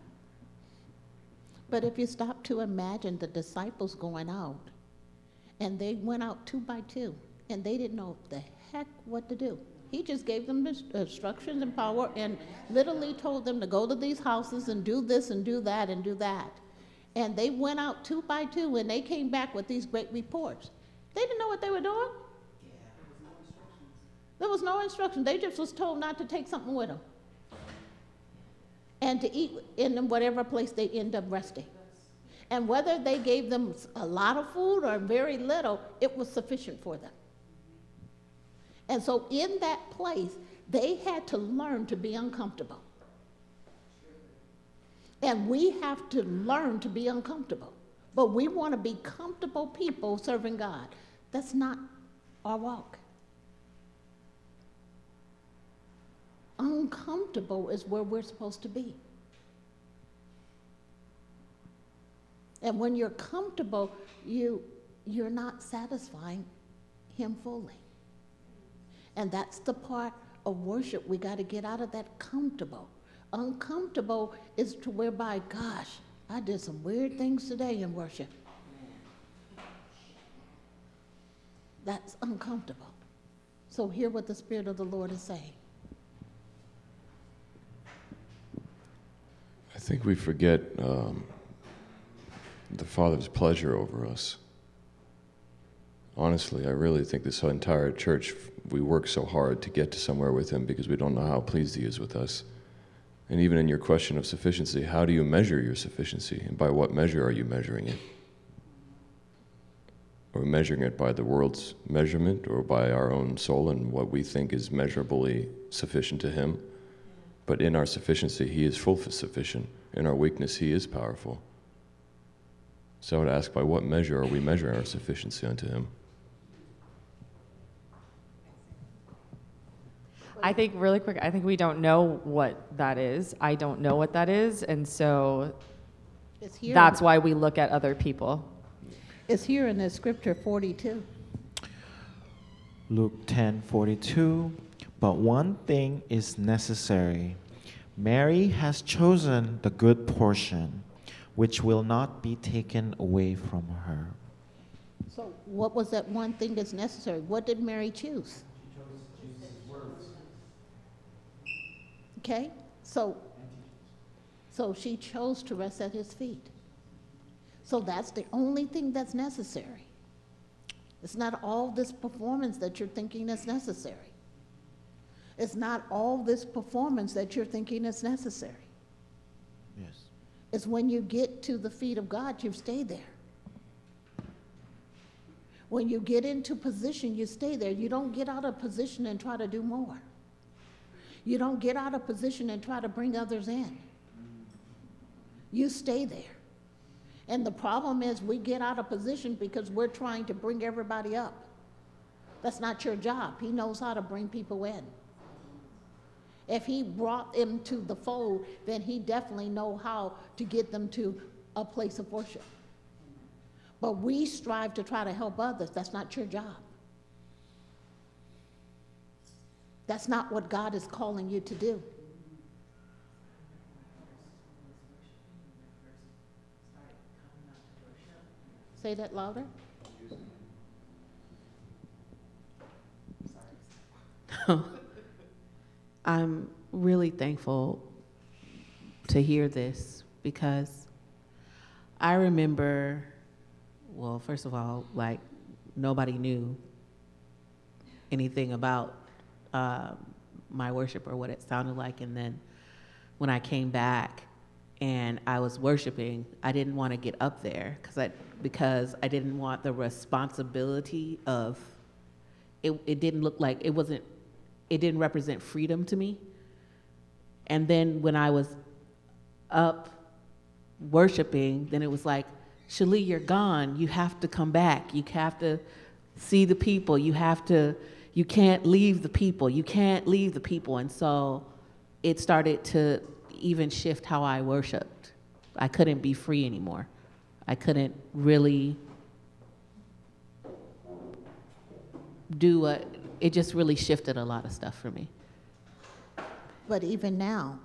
But if you stop to imagine the disciples going out, and they went out two by two, and they didn't know the heck what to do. He just gave them instructions and power and literally told them to go to these houses and do this and do that and do that. And they went out two by two and they came back with these great reports. They didn't know what they were doing. There was no instructions. There was no instruction. They just was told not to take something with them. And to eat in whatever place they end up resting. And whether they gave them a lot of food or very little, it was sufficient for them. And so in that place, they had to learn to be uncomfortable. And we have to learn to be uncomfortable. But we want to be comfortable people serving God. That's not our walk. Uncomfortable is where we're supposed to be. And when you're comfortable, you, you're not satisfying Him fully. And that's the part of worship we got to get out of that comfortable. Uncomfortable is to whereby, gosh, I did some weird things today in worship. That's uncomfortable. So hear what the Spirit of the Lord is saying. I think we forget um, the Father's pleasure over us. Honestly, I really think this entire church, we work so hard to get to somewhere with Him because we don't know how pleased He is with us. And even in your question of sufficiency, how do you measure your sufficiency? And by what measure are you measuring it? Are we measuring it by the world's measurement or by our own soul and what we think is measurably sufficient to Him? But in our sufficiency, He is full sufficient. In our weakness, He is powerful. So I would ask, by what measure are we measuring our sufficiency unto Him? I think really quick, I think we don't know what that is. I don't know what that is, and so It's here. that's why we look at other people. It's here in the scripture 42. Luke 10:42 But one thing is necessary Mary has chosen the good portion which will not be taken away from her So, what was that one thing that's necessary? What did Mary choose? Okay, so, so she chose to rest at his feet. So that's the only thing that's necessary. It's not all this performance that you're thinking is necessary. It's not all this performance that you're thinking is necessary. yes It's when you get to the feet of God, you stay there. When you get into position, you stay there. You don't get out of position and try to do more. You don't get out of position and try to bring others in. You stay there. And the problem is we get out of position because we're trying to bring everybody up. That's not your job. He knows how to bring people in. If he brought them to the fold, then he definitely know how to get them to a place of worship. But we strive to try to help others. That's not your job. That's not what God is calling you to do. Say that louder. I'm really thankful to hear this because I remember, well, first of all, like nobody knew anything about uh, my worship or what it sounded like. And then when I came back and I was worshiping, I didn't want to get up there because I because I didn't want the responsibility of it. It didn't look like it wasn't. It didn't represent freedom to me. And then when I was up worshiping, then it was like, Shalee, you're gone. You have to come back. You have to see the people. You have to, you can't leave the people. You can't leave the people. And so it started to even shift how I worshiped. I couldn't be free anymore. I couldn't really do what, it just really shifted a lot of stuff for me. But even now,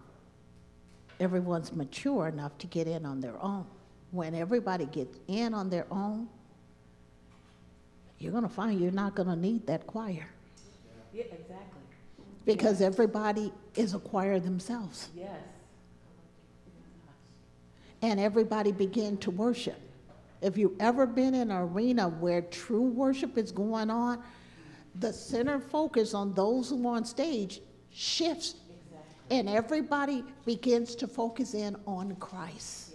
everyone's mature enough to get in on their own. When everybody gets in on their own, you're going to find you're not going to need that choir Yeah, exactly. because everybody is a choir themselves. Yes. and everybody begin to worship. If you've ever been in an arena where true worship is going on, the center focus on those who are on stage shifts, and everybody begins to focus in on Christ.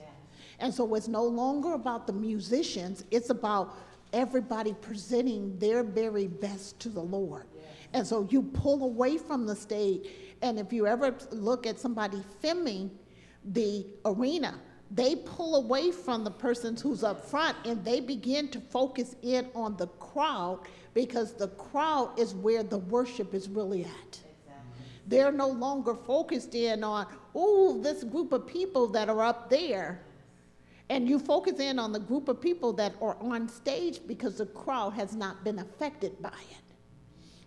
And so it's no longer about the musicians, it's about everybody presenting their very best to the Lord. And so you pull away from the stage, and if you ever look at somebody filming, the arena, they pull away from the person who's up front and they begin to focus in on the crowd because the crowd is where the worship is really at. They're no longer focused in on, oh, this group of people that are up there. And you focus in on the group of people that are on stage because the crowd has not been affected by it.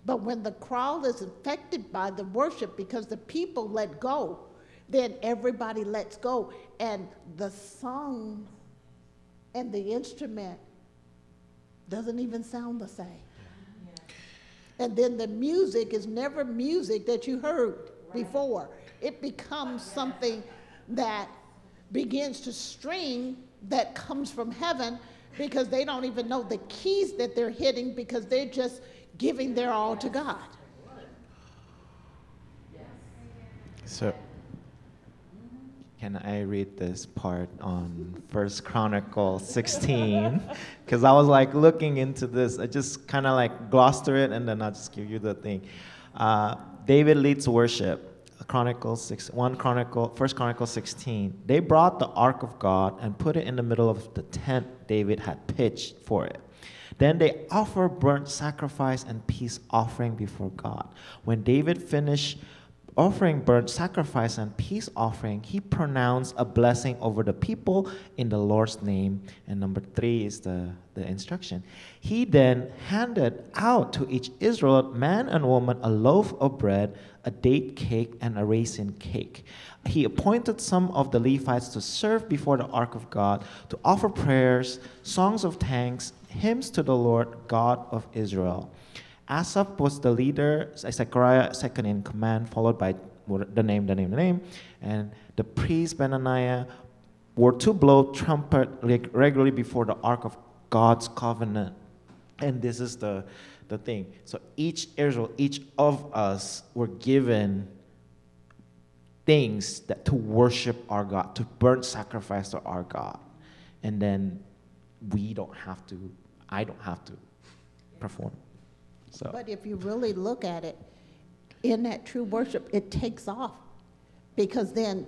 But when the crowd is affected by the worship because the people let go, then everybody lets go. And the song and the instrument doesn't even sound the same. And then the music is never music that you heard before. It becomes something that begins to string that comes from heaven because they don't even know the keys that they're hitting because they're just giving their all to God. Yes. So, can I read this part on First Chronicle 16? Because I was like looking into this. I just kind of like glossed through it, and then I'll just give you the thing. Uh, David leads worship. Chronicle six, one Chronicle, First Chronicle 16. They brought the ark of God and put it in the middle of the tent David had pitched for it. Then they offer burnt sacrifice and peace offering before God. When David finished offering burnt sacrifice and peace offering, he pronounced a blessing over the people in the Lord's name. And number three is the, the instruction. He then handed out to each Israelite, man and woman, a loaf of bread, a date cake, and a raisin cake. He appointed some of the Levites to serve before the ark of God, to offer prayers, songs of thanks, hymns to the Lord God of Israel. Asaph was the leader, Zechariah second in command, followed by the name, the name, the name, and the priest Benaniah were to blow trumpet regularly before the ark of God's covenant. And this is the, the thing. So each Israel, each of us were given things that to worship our God, to burn sacrifice to our God. And then we don't have to, I don't have to perform. So. But if you really look at it, in that true worship, it takes off because then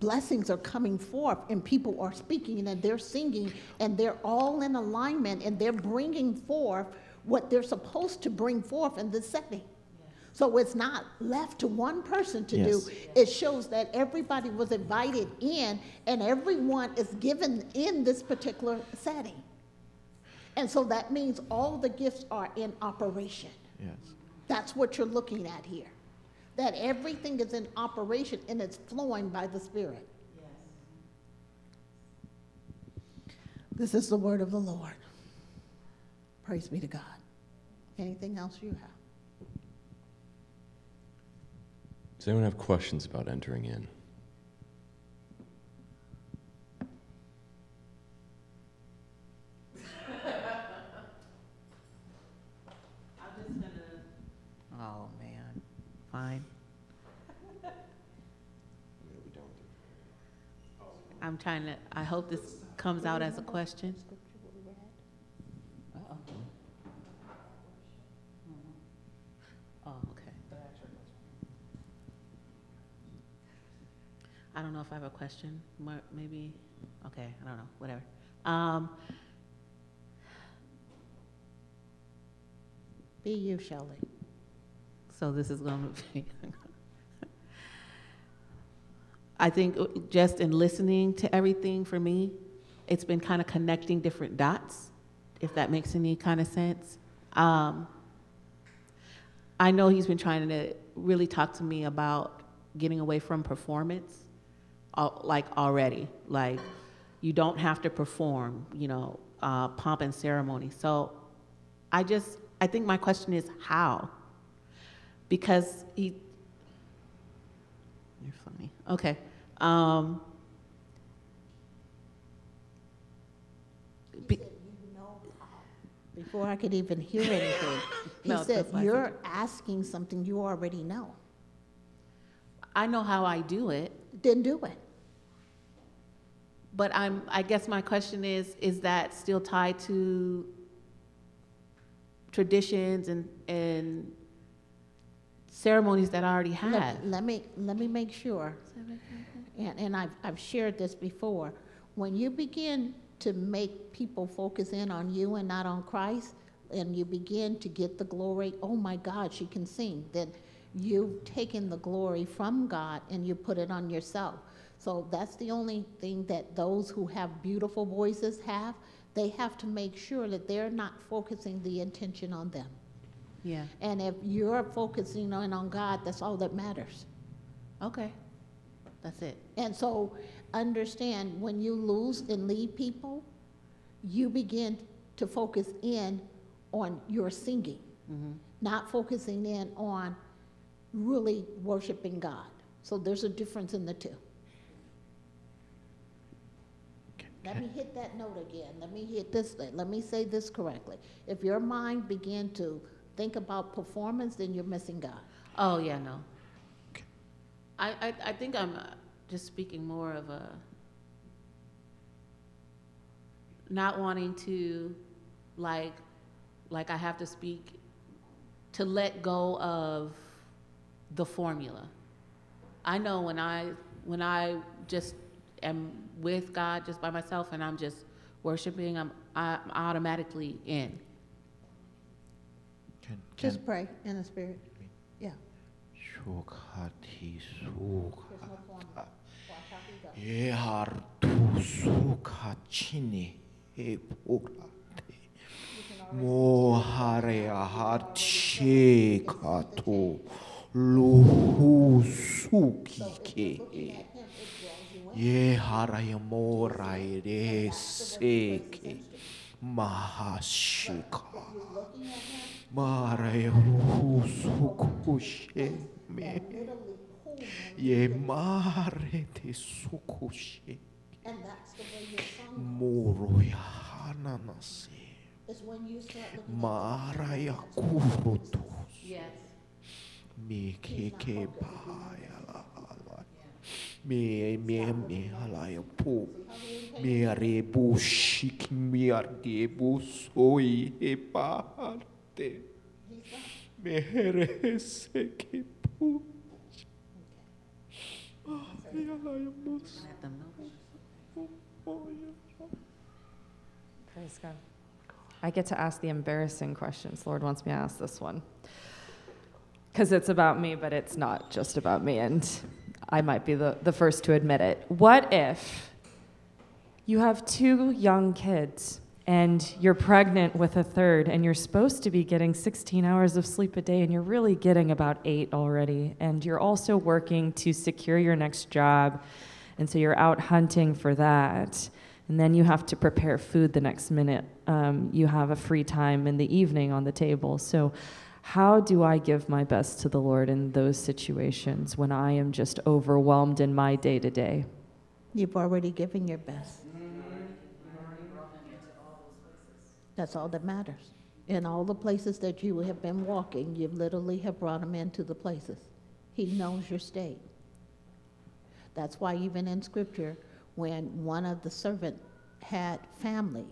blessings are coming forth and people are speaking and they're singing and they're all in alignment and they're bringing forth what they're supposed to bring forth in this setting. So it's not left to one person to yes. do. It shows that everybody was invited in and everyone is given in this particular setting. And so that means all the gifts are in operation. Yes. That's what you're looking at here. That everything is in operation and it's flowing by the Spirit. Yes. This is the word of the Lord. Praise be to God. Anything else you have? Does anyone have questions about entering in? Fine. I'm trying to, I hope this comes out as a question. Oh, okay. I don't know if I have a question, maybe, okay, I don't know, whatever. Um, Be you, Shelley. So this is going to be. I think uh, just in listening to everything for me, it's been kind of connecting different dots, if that makes any kind of sense. Um, I know he's been trying to really talk to me about getting away from performance, like already. Like, you don't have to perform, you know, uh, pomp and ceremony. So I just, I think my question is how? Because he. You're funny. Okay. Um, be, before I could even hear anything, he no, said, You're asking something you already know. I know how I do it. Then do it. But I'm, I guess my question is is that still tied to traditions and, and ceremonies that I already had. Let, let me let me make sure. and, and I've, I've shared this before, when you begin to make people focus in on you and not on Christ, and you begin to get the glory, oh my God, she can sing, then you've taken the glory from God and you put it on yourself. So that's the only thing that those who have beautiful voices have. They have to make sure that they're not focusing the intention on them. Yeah. And if you're focusing on, on God, that's all that matters. Okay. That's it. And so understand when you lose and leave people, you begin to focus in on your singing, mm-hmm. not focusing in on really worshiping God. So there's a difference in the two. Let me hit that note again. Let me hit this, let me say this correctly. If your mind begin to think about performance, then you're missing God. Oh, yeah, no. I, I, I think I'm uh, just speaking more of a not wanting to, like, like I have to speak, to let go of the formula. I know when I, when I just am with God just by myself and I'm just worshiping, I'm, I'm automatically in. Just pray in the spirit. Yeah. Shukati There's no suka. formula. Watch how he goes. Ehartu suka chini e. Mohare kato luhu suki ke. Ye haraya morai re seke mahashika. Maraya ruhu sukushe me. Ye mare te sukushe. And that's the way your song Moro is when you start looking Mara. Yes. Me keke paya la la. Me me me. Me me parte. Me me. Praise God. I get to ask the embarrassing questions. Lord wants me to ask this one. Because it's about me, but it's not just about me, and I might be the, the first to admit it. What if you have two young kids and you're pregnant with a third, and you're supposed to be getting 16 hours of sleep a day, and you're really getting about eight already, and you're also working to secure your next job, and so you're out hunting for that? and then you have to prepare food the next minute. Um, you have a free time in the evening on the table. So, how do I give my best to the Lord in those situations when I am just overwhelmed in my day to day? You've already given your best. That's all that matters. In all the places that you have been walking, you literally have brought him into the places. He knows your state. That's why even in scripture, when one of the servant had family,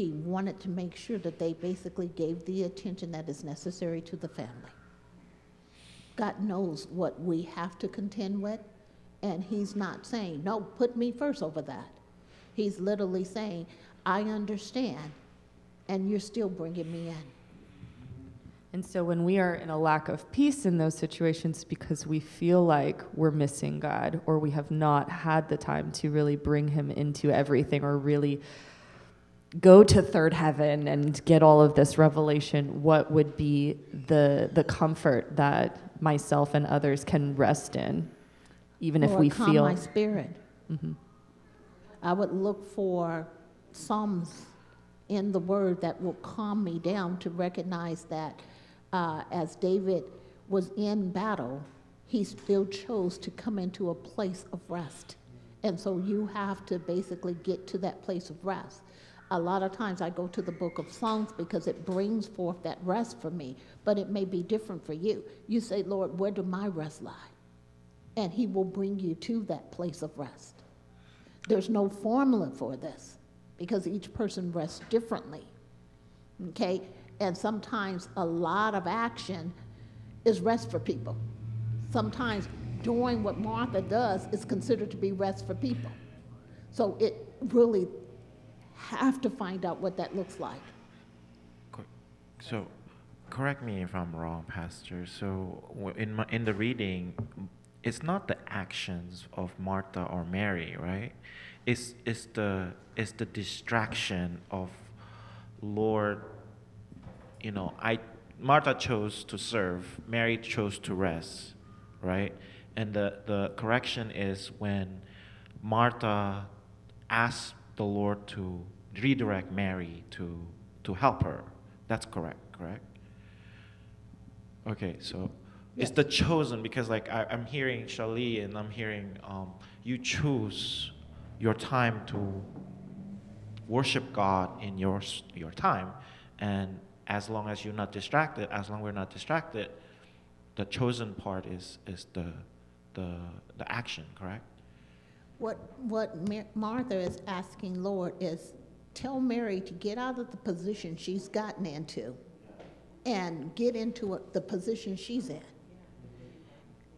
he wanted to make sure that they basically gave the attention that is necessary to the family. God knows what we have to contend with, and He's not saying, no, put me first over that. He's literally saying, I understand, and you're still bringing me in. And so when we are in a lack of peace in those situations because we feel like we're missing God or we have not had the time to really bring him into everything or really go to third heaven and get all of this revelation, what would be the the comfort that myself and others can rest in even if we calm feel my spirit. Mhm. I would look for psalms in the word that will calm me down to recognize that uh, as David was in battle, he still chose to come into a place of rest. And so you have to basically get to that place of rest. A lot of times I go to the book of Psalms because it brings forth that rest for me, but it may be different for you. You say, Lord, where do my rest lie? And he will bring you to that place of rest. There's no formula for this because each person rests differently. Okay? And sometimes a lot of action is rest for people. Sometimes doing what Martha does is considered to be rest for people. So it really have to find out what that looks like. So, correct me if I'm wrong, Pastor. So, in my, in the reading, it's not the actions of Martha or Mary, right? It's it's the it's the distraction of Lord. You know, I Martha chose to serve, Mary chose to rest, right? And the the correction is when Martha asked the Lord to redirect Mary to to help her. That's correct, correct? Okay, so it's the chosen because like I, I'm hearing Shali and I'm hearing um, you choose your time to worship God in your your time, and as long as you're not distracted, as long we're not distracted, the chosen part is is the the the action, correct? What, what Mar- Martha is asking Lord is, tell Mary to get out of the position she's gotten into and get into a- the position she's in.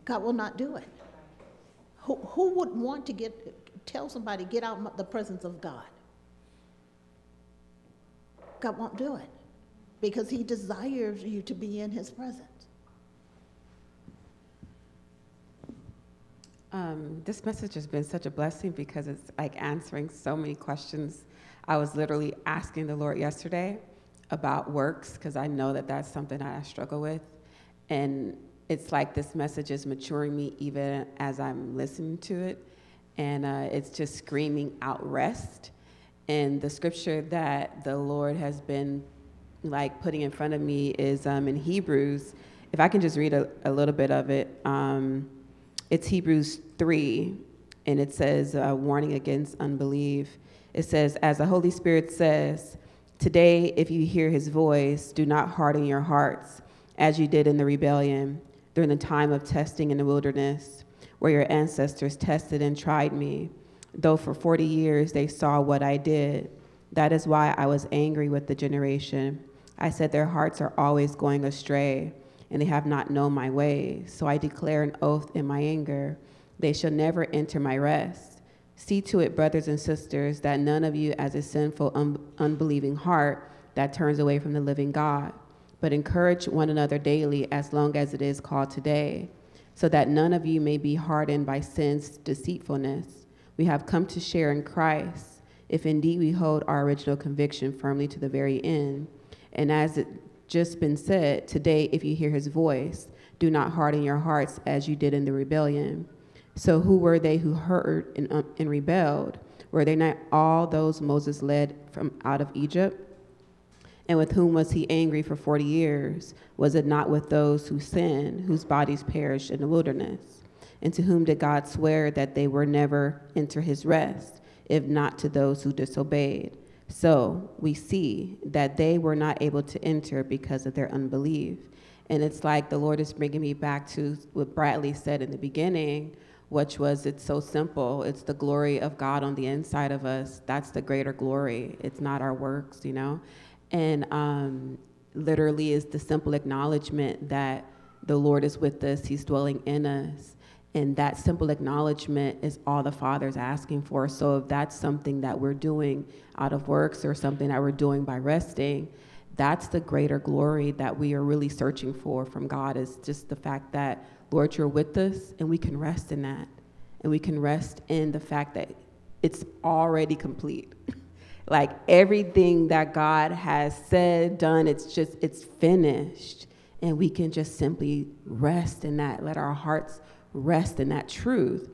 God will not do it. Who, who would want to get, tell somebody, get out the presence of God? God won't do it because he desires you to be in his presence. Um, this message has been such a blessing because it's like answering so many questions. I was literally asking the Lord yesterday about works because I know that that's something that I struggle with. And it's like this message is maturing me even as I'm listening to it. And uh, it's just screaming out rest. And the scripture that the Lord has been like putting in front of me is um, in Hebrews. If I can just read a, a little bit of it. Um, it's Hebrews 3, and it says, uh, warning against unbelief. It says, As the Holy Spirit says, Today, if you hear his voice, do not harden your hearts, as you did in the rebellion during the time of testing in the wilderness, where your ancestors tested and tried me. Though for 40 years they saw what I did. That is why I was angry with the generation. I said, Their hearts are always going astray and they have not known my ways. So I declare an oath in my anger. They shall never enter my rest. See to it, brothers and sisters, that none of you has a sinful, un- unbelieving heart that turns away from the living God, but encourage one another daily as long as it is called today, so that none of you may be hardened by sin's deceitfulness. We have come to share in Christ, if indeed we hold our original conviction firmly to the very end. And as it just been said, today, if you hear his voice, do not harden your hearts as you did in the rebellion. So, who were they who heard and, um, and rebelled? Were they not all those Moses led from out of Egypt? And with whom was he angry for 40 years? Was it not with those who sinned, whose bodies perished in the wilderness? And to whom did God swear that they were never enter his rest, if not to those who disobeyed? So we see that they were not able to enter because of their unbelief. And it's like the Lord is bringing me back to what Bradley said in the beginning, which was it's so simple. It's the glory of God on the inside of us. That's the greater glory. It's not our works, you know? And um, literally is the simple acknowledgement that the Lord is with us, He's dwelling in us. And that simple acknowledgement is all the Father's asking for. So if that's something that we're doing out of works or something that we're doing by resting, that's the greater glory that we are really searching for from God is just the fact that, Lord, you're with us and we can rest in that. And we can rest in the fact that it's already complete. like everything that God has said, done, it's just, it's finished. And we can just simply rest in that, let our hearts rest in that truth.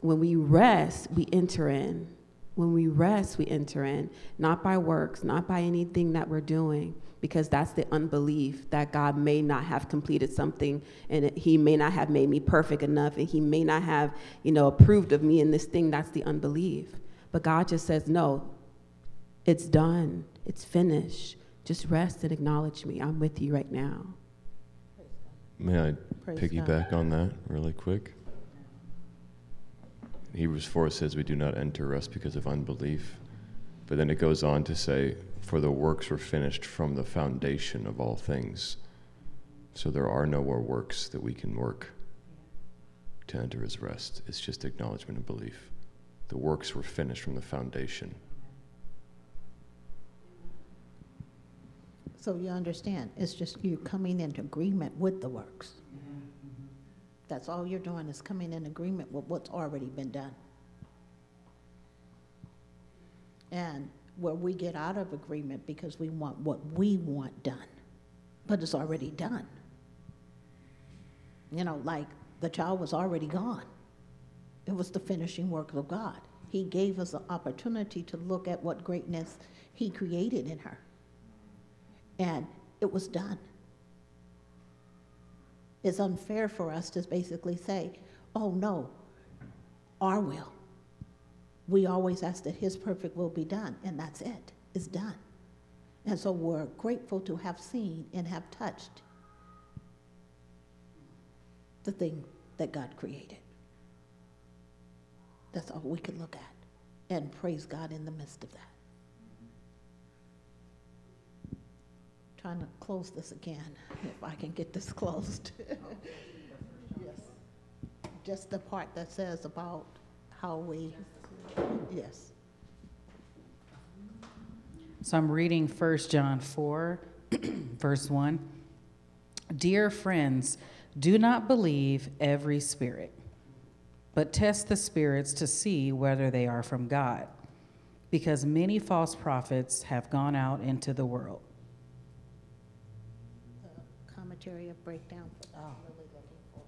When we rest, we enter in. When we rest, we enter in, not by works, not by anything that we're doing, because that's the unbelief that God may not have completed something and He may not have made me perfect enough and He may not have, you know, approved of me in this thing. That's the unbelief. But God just says, no, it's done, it's finished. Just rest and acknowledge me. I'm with you right now. May I Praise piggyback on that really quick? Hebrews 4 says we do not enter rest because of unbelief. But then it goes on to say, For the works were finished from the foundation of all things. So there are no more works that we can work to enter his rest. It's just acknowledgement and belief. The works were finished from the foundation. So you understand, it's just you coming into agreement with the works. That's all you're doing is coming in agreement with what's already been done. And where we get out of agreement because we want what we want done, but it's already done. You know, like the child was already gone. It was the finishing work of God. He gave us an opportunity to look at what greatness He created in her. And it was done. It's unfair for us to basically say, oh no, our will. We always ask that His perfect will be done, and that's it. It's done. And so we're grateful to have seen and have touched the thing that God created. That's all we can look at and praise God in the midst of that. Trying to close this again, if I can get this closed. yes. Just the part that says about how we, yes. So I'm reading 1 John 4, verse 1. Dear friends, do not believe every spirit, but test the spirits to see whether they are from God, because many false prophets have gone out into the world. The commentary of breakdown. Oh. Really looking for.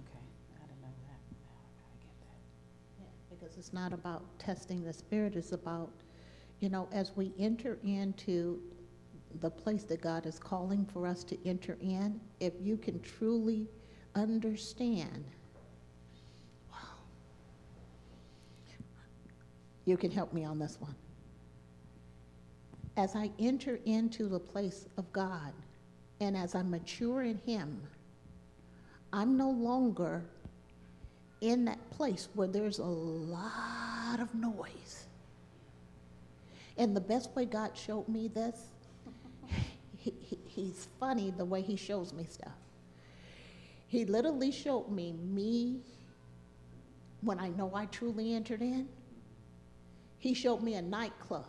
Okay, I didn't know that. Now I gotta get that. Yeah, Because it's not about testing the spirit, it's about, you know, as we enter into the place that God is calling for us to enter in, if you can truly understand, wow, you can help me on this one. As I enter into the place of God and as I mature in Him, I'm no longer in that place where there's a lot of noise. And the best way God showed me this, he, he, he's funny the way he shows me stuff. He literally showed me me when I know I truly entered in. He showed me a nightclub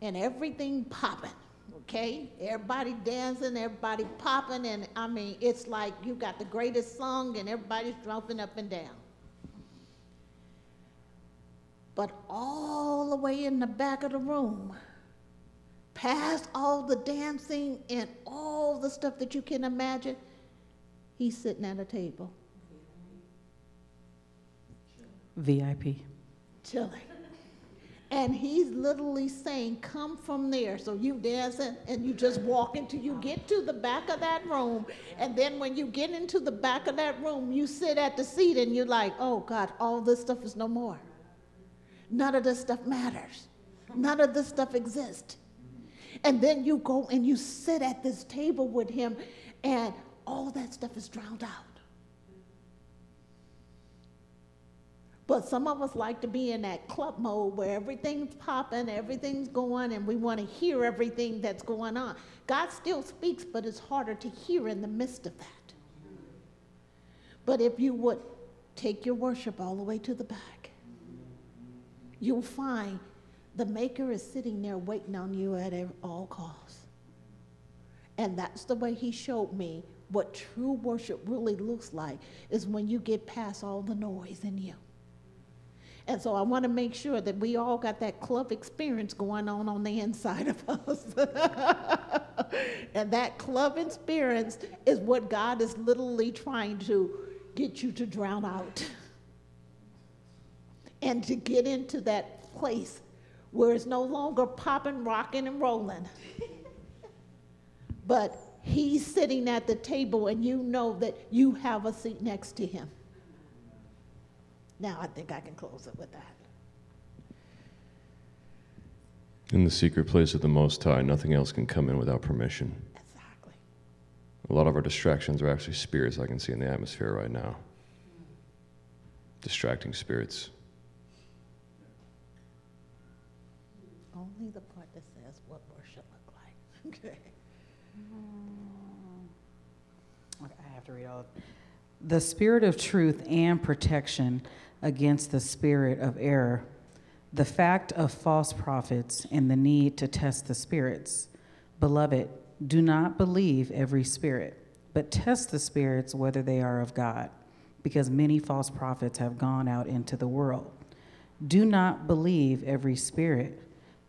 and everything popping, okay? Everybody dancing, everybody popping, and I mean, it's like you got the greatest song and everybody's jumping up and down. But all the way in the back of the room, past all the dancing and all the stuff that you can imagine, he's sitting at a table, VIP. chilling. And he's literally saying, Come from there. So you dancing and you just walk until you get to the back of that room. And then when you get into the back of that room, you sit at the seat and you're like, Oh God, all this stuff is no more. None of this stuff matters. None of this stuff exists. And then you go and you sit at this table with him, and all that stuff is drowned out. But some of us like to be in that club mode where everything's popping, everything's going, and we want to hear everything that's going on. God still speaks, but it's harder to hear in the midst of that. But if you would take your worship all the way to the back, you'll find the Maker is sitting there waiting on you at all costs. And that's the way he showed me what true worship really looks like is when you get past all the noise in you. And so I want to make sure that we all got that club experience going on on the inside of us. and that club experience is what God is literally trying to get you to drown out. And to get into that place where it's no longer popping, rocking, and rolling. but he's sitting at the table and you know that you have a seat next to him. Now I think I can close it with that. In the secret place of the Most High, nothing else can come in without permission. Exactly. A lot of our distractions are actually spirits I can see in the atmosphere right now. Distracting spirits. Only the part that says what worship look like. Okay. Okay, I have to read all the spirit of truth and protection against the spirit of error, the fact of false prophets, and the need to test the spirits. Beloved, do not believe every spirit, but test the spirits whether they are of God, because many false prophets have gone out into the world. Do not believe every spirit.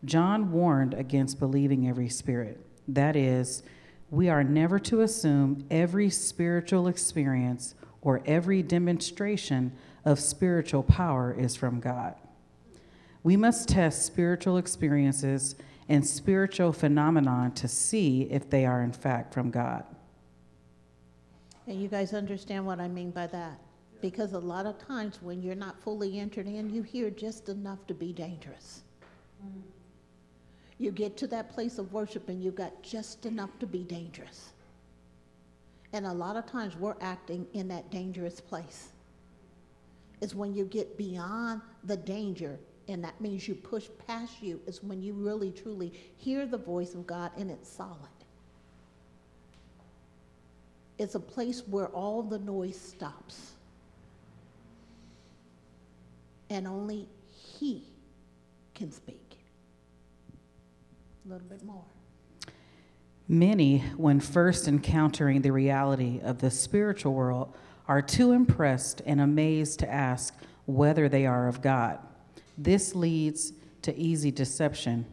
John warned against believing every spirit. That is, we are never to assume every spiritual experience or every demonstration of spiritual power is from God. We must test spiritual experiences and spiritual phenomenon to see if they are in fact from God. And you guys understand what I mean by that? Because a lot of times when you're not fully entered in, you hear just enough to be dangerous. You get to that place of worship and you've got just enough to be dangerous. And a lot of times we're acting in that dangerous place. Is when you get beyond the danger, and that means you push past you, is when you really truly hear the voice of God and it's solid. It's a place where all the noise stops. And only He can speak. A little bit more. Many, when first encountering the reality of the spiritual world, are too impressed and amazed to ask whether they are of God. This leads to easy deception.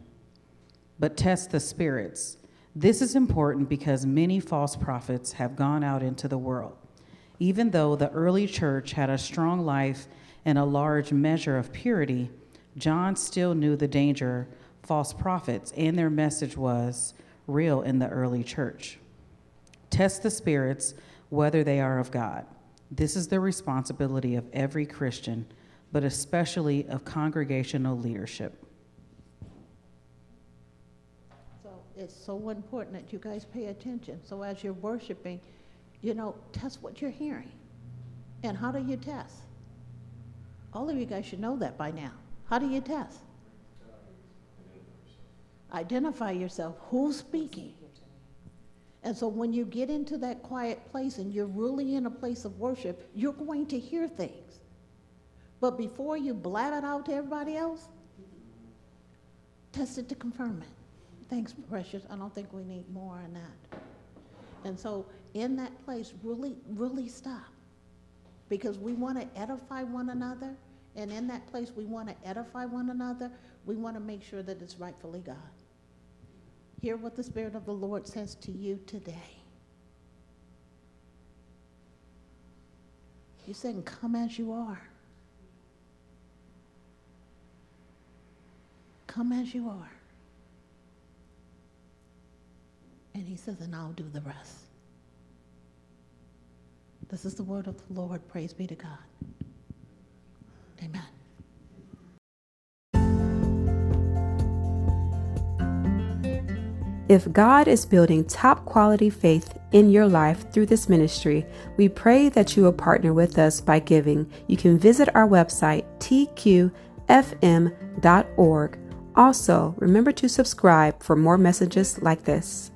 But test the spirits. This is important because many false prophets have gone out into the world. Even though the early church had a strong life and a large measure of purity, John still knew the danger false prophets, and their message was real in the early church. Test the spirits whether they are of God. This is the responsibility of every Christian, but especially of congregational leadership. So it's so important that you guys pay attention. So as you're worshiping, you know, test what you're hearing. And how do you test? All of you guys should know that by now. How do you test? Identify yourself. Who's speaking? And so when you get into that quiet place and you're really in a place of worship, you're going to hear things. But before you blab it out to everybody else, test it to confirm it. Thanks, precious. I don't think we need more on that. And so in that place, really, really stop. Because we want to edify one another. And in that place, we want to edify one another. We want to make sure that it's rightfully God. Hear what the Spirit of the Lord says to you today. He's saying, Come as you are. Come as you are. And he says, And I'll do the rest. This is the word of the Lord. Praise be to God. Amen. If God is building top quality faith in your life through this ministry, we pray that you will partner with us by giving. You can visit our website, tqfm.org. Also, remember to subscribe for more messages like this.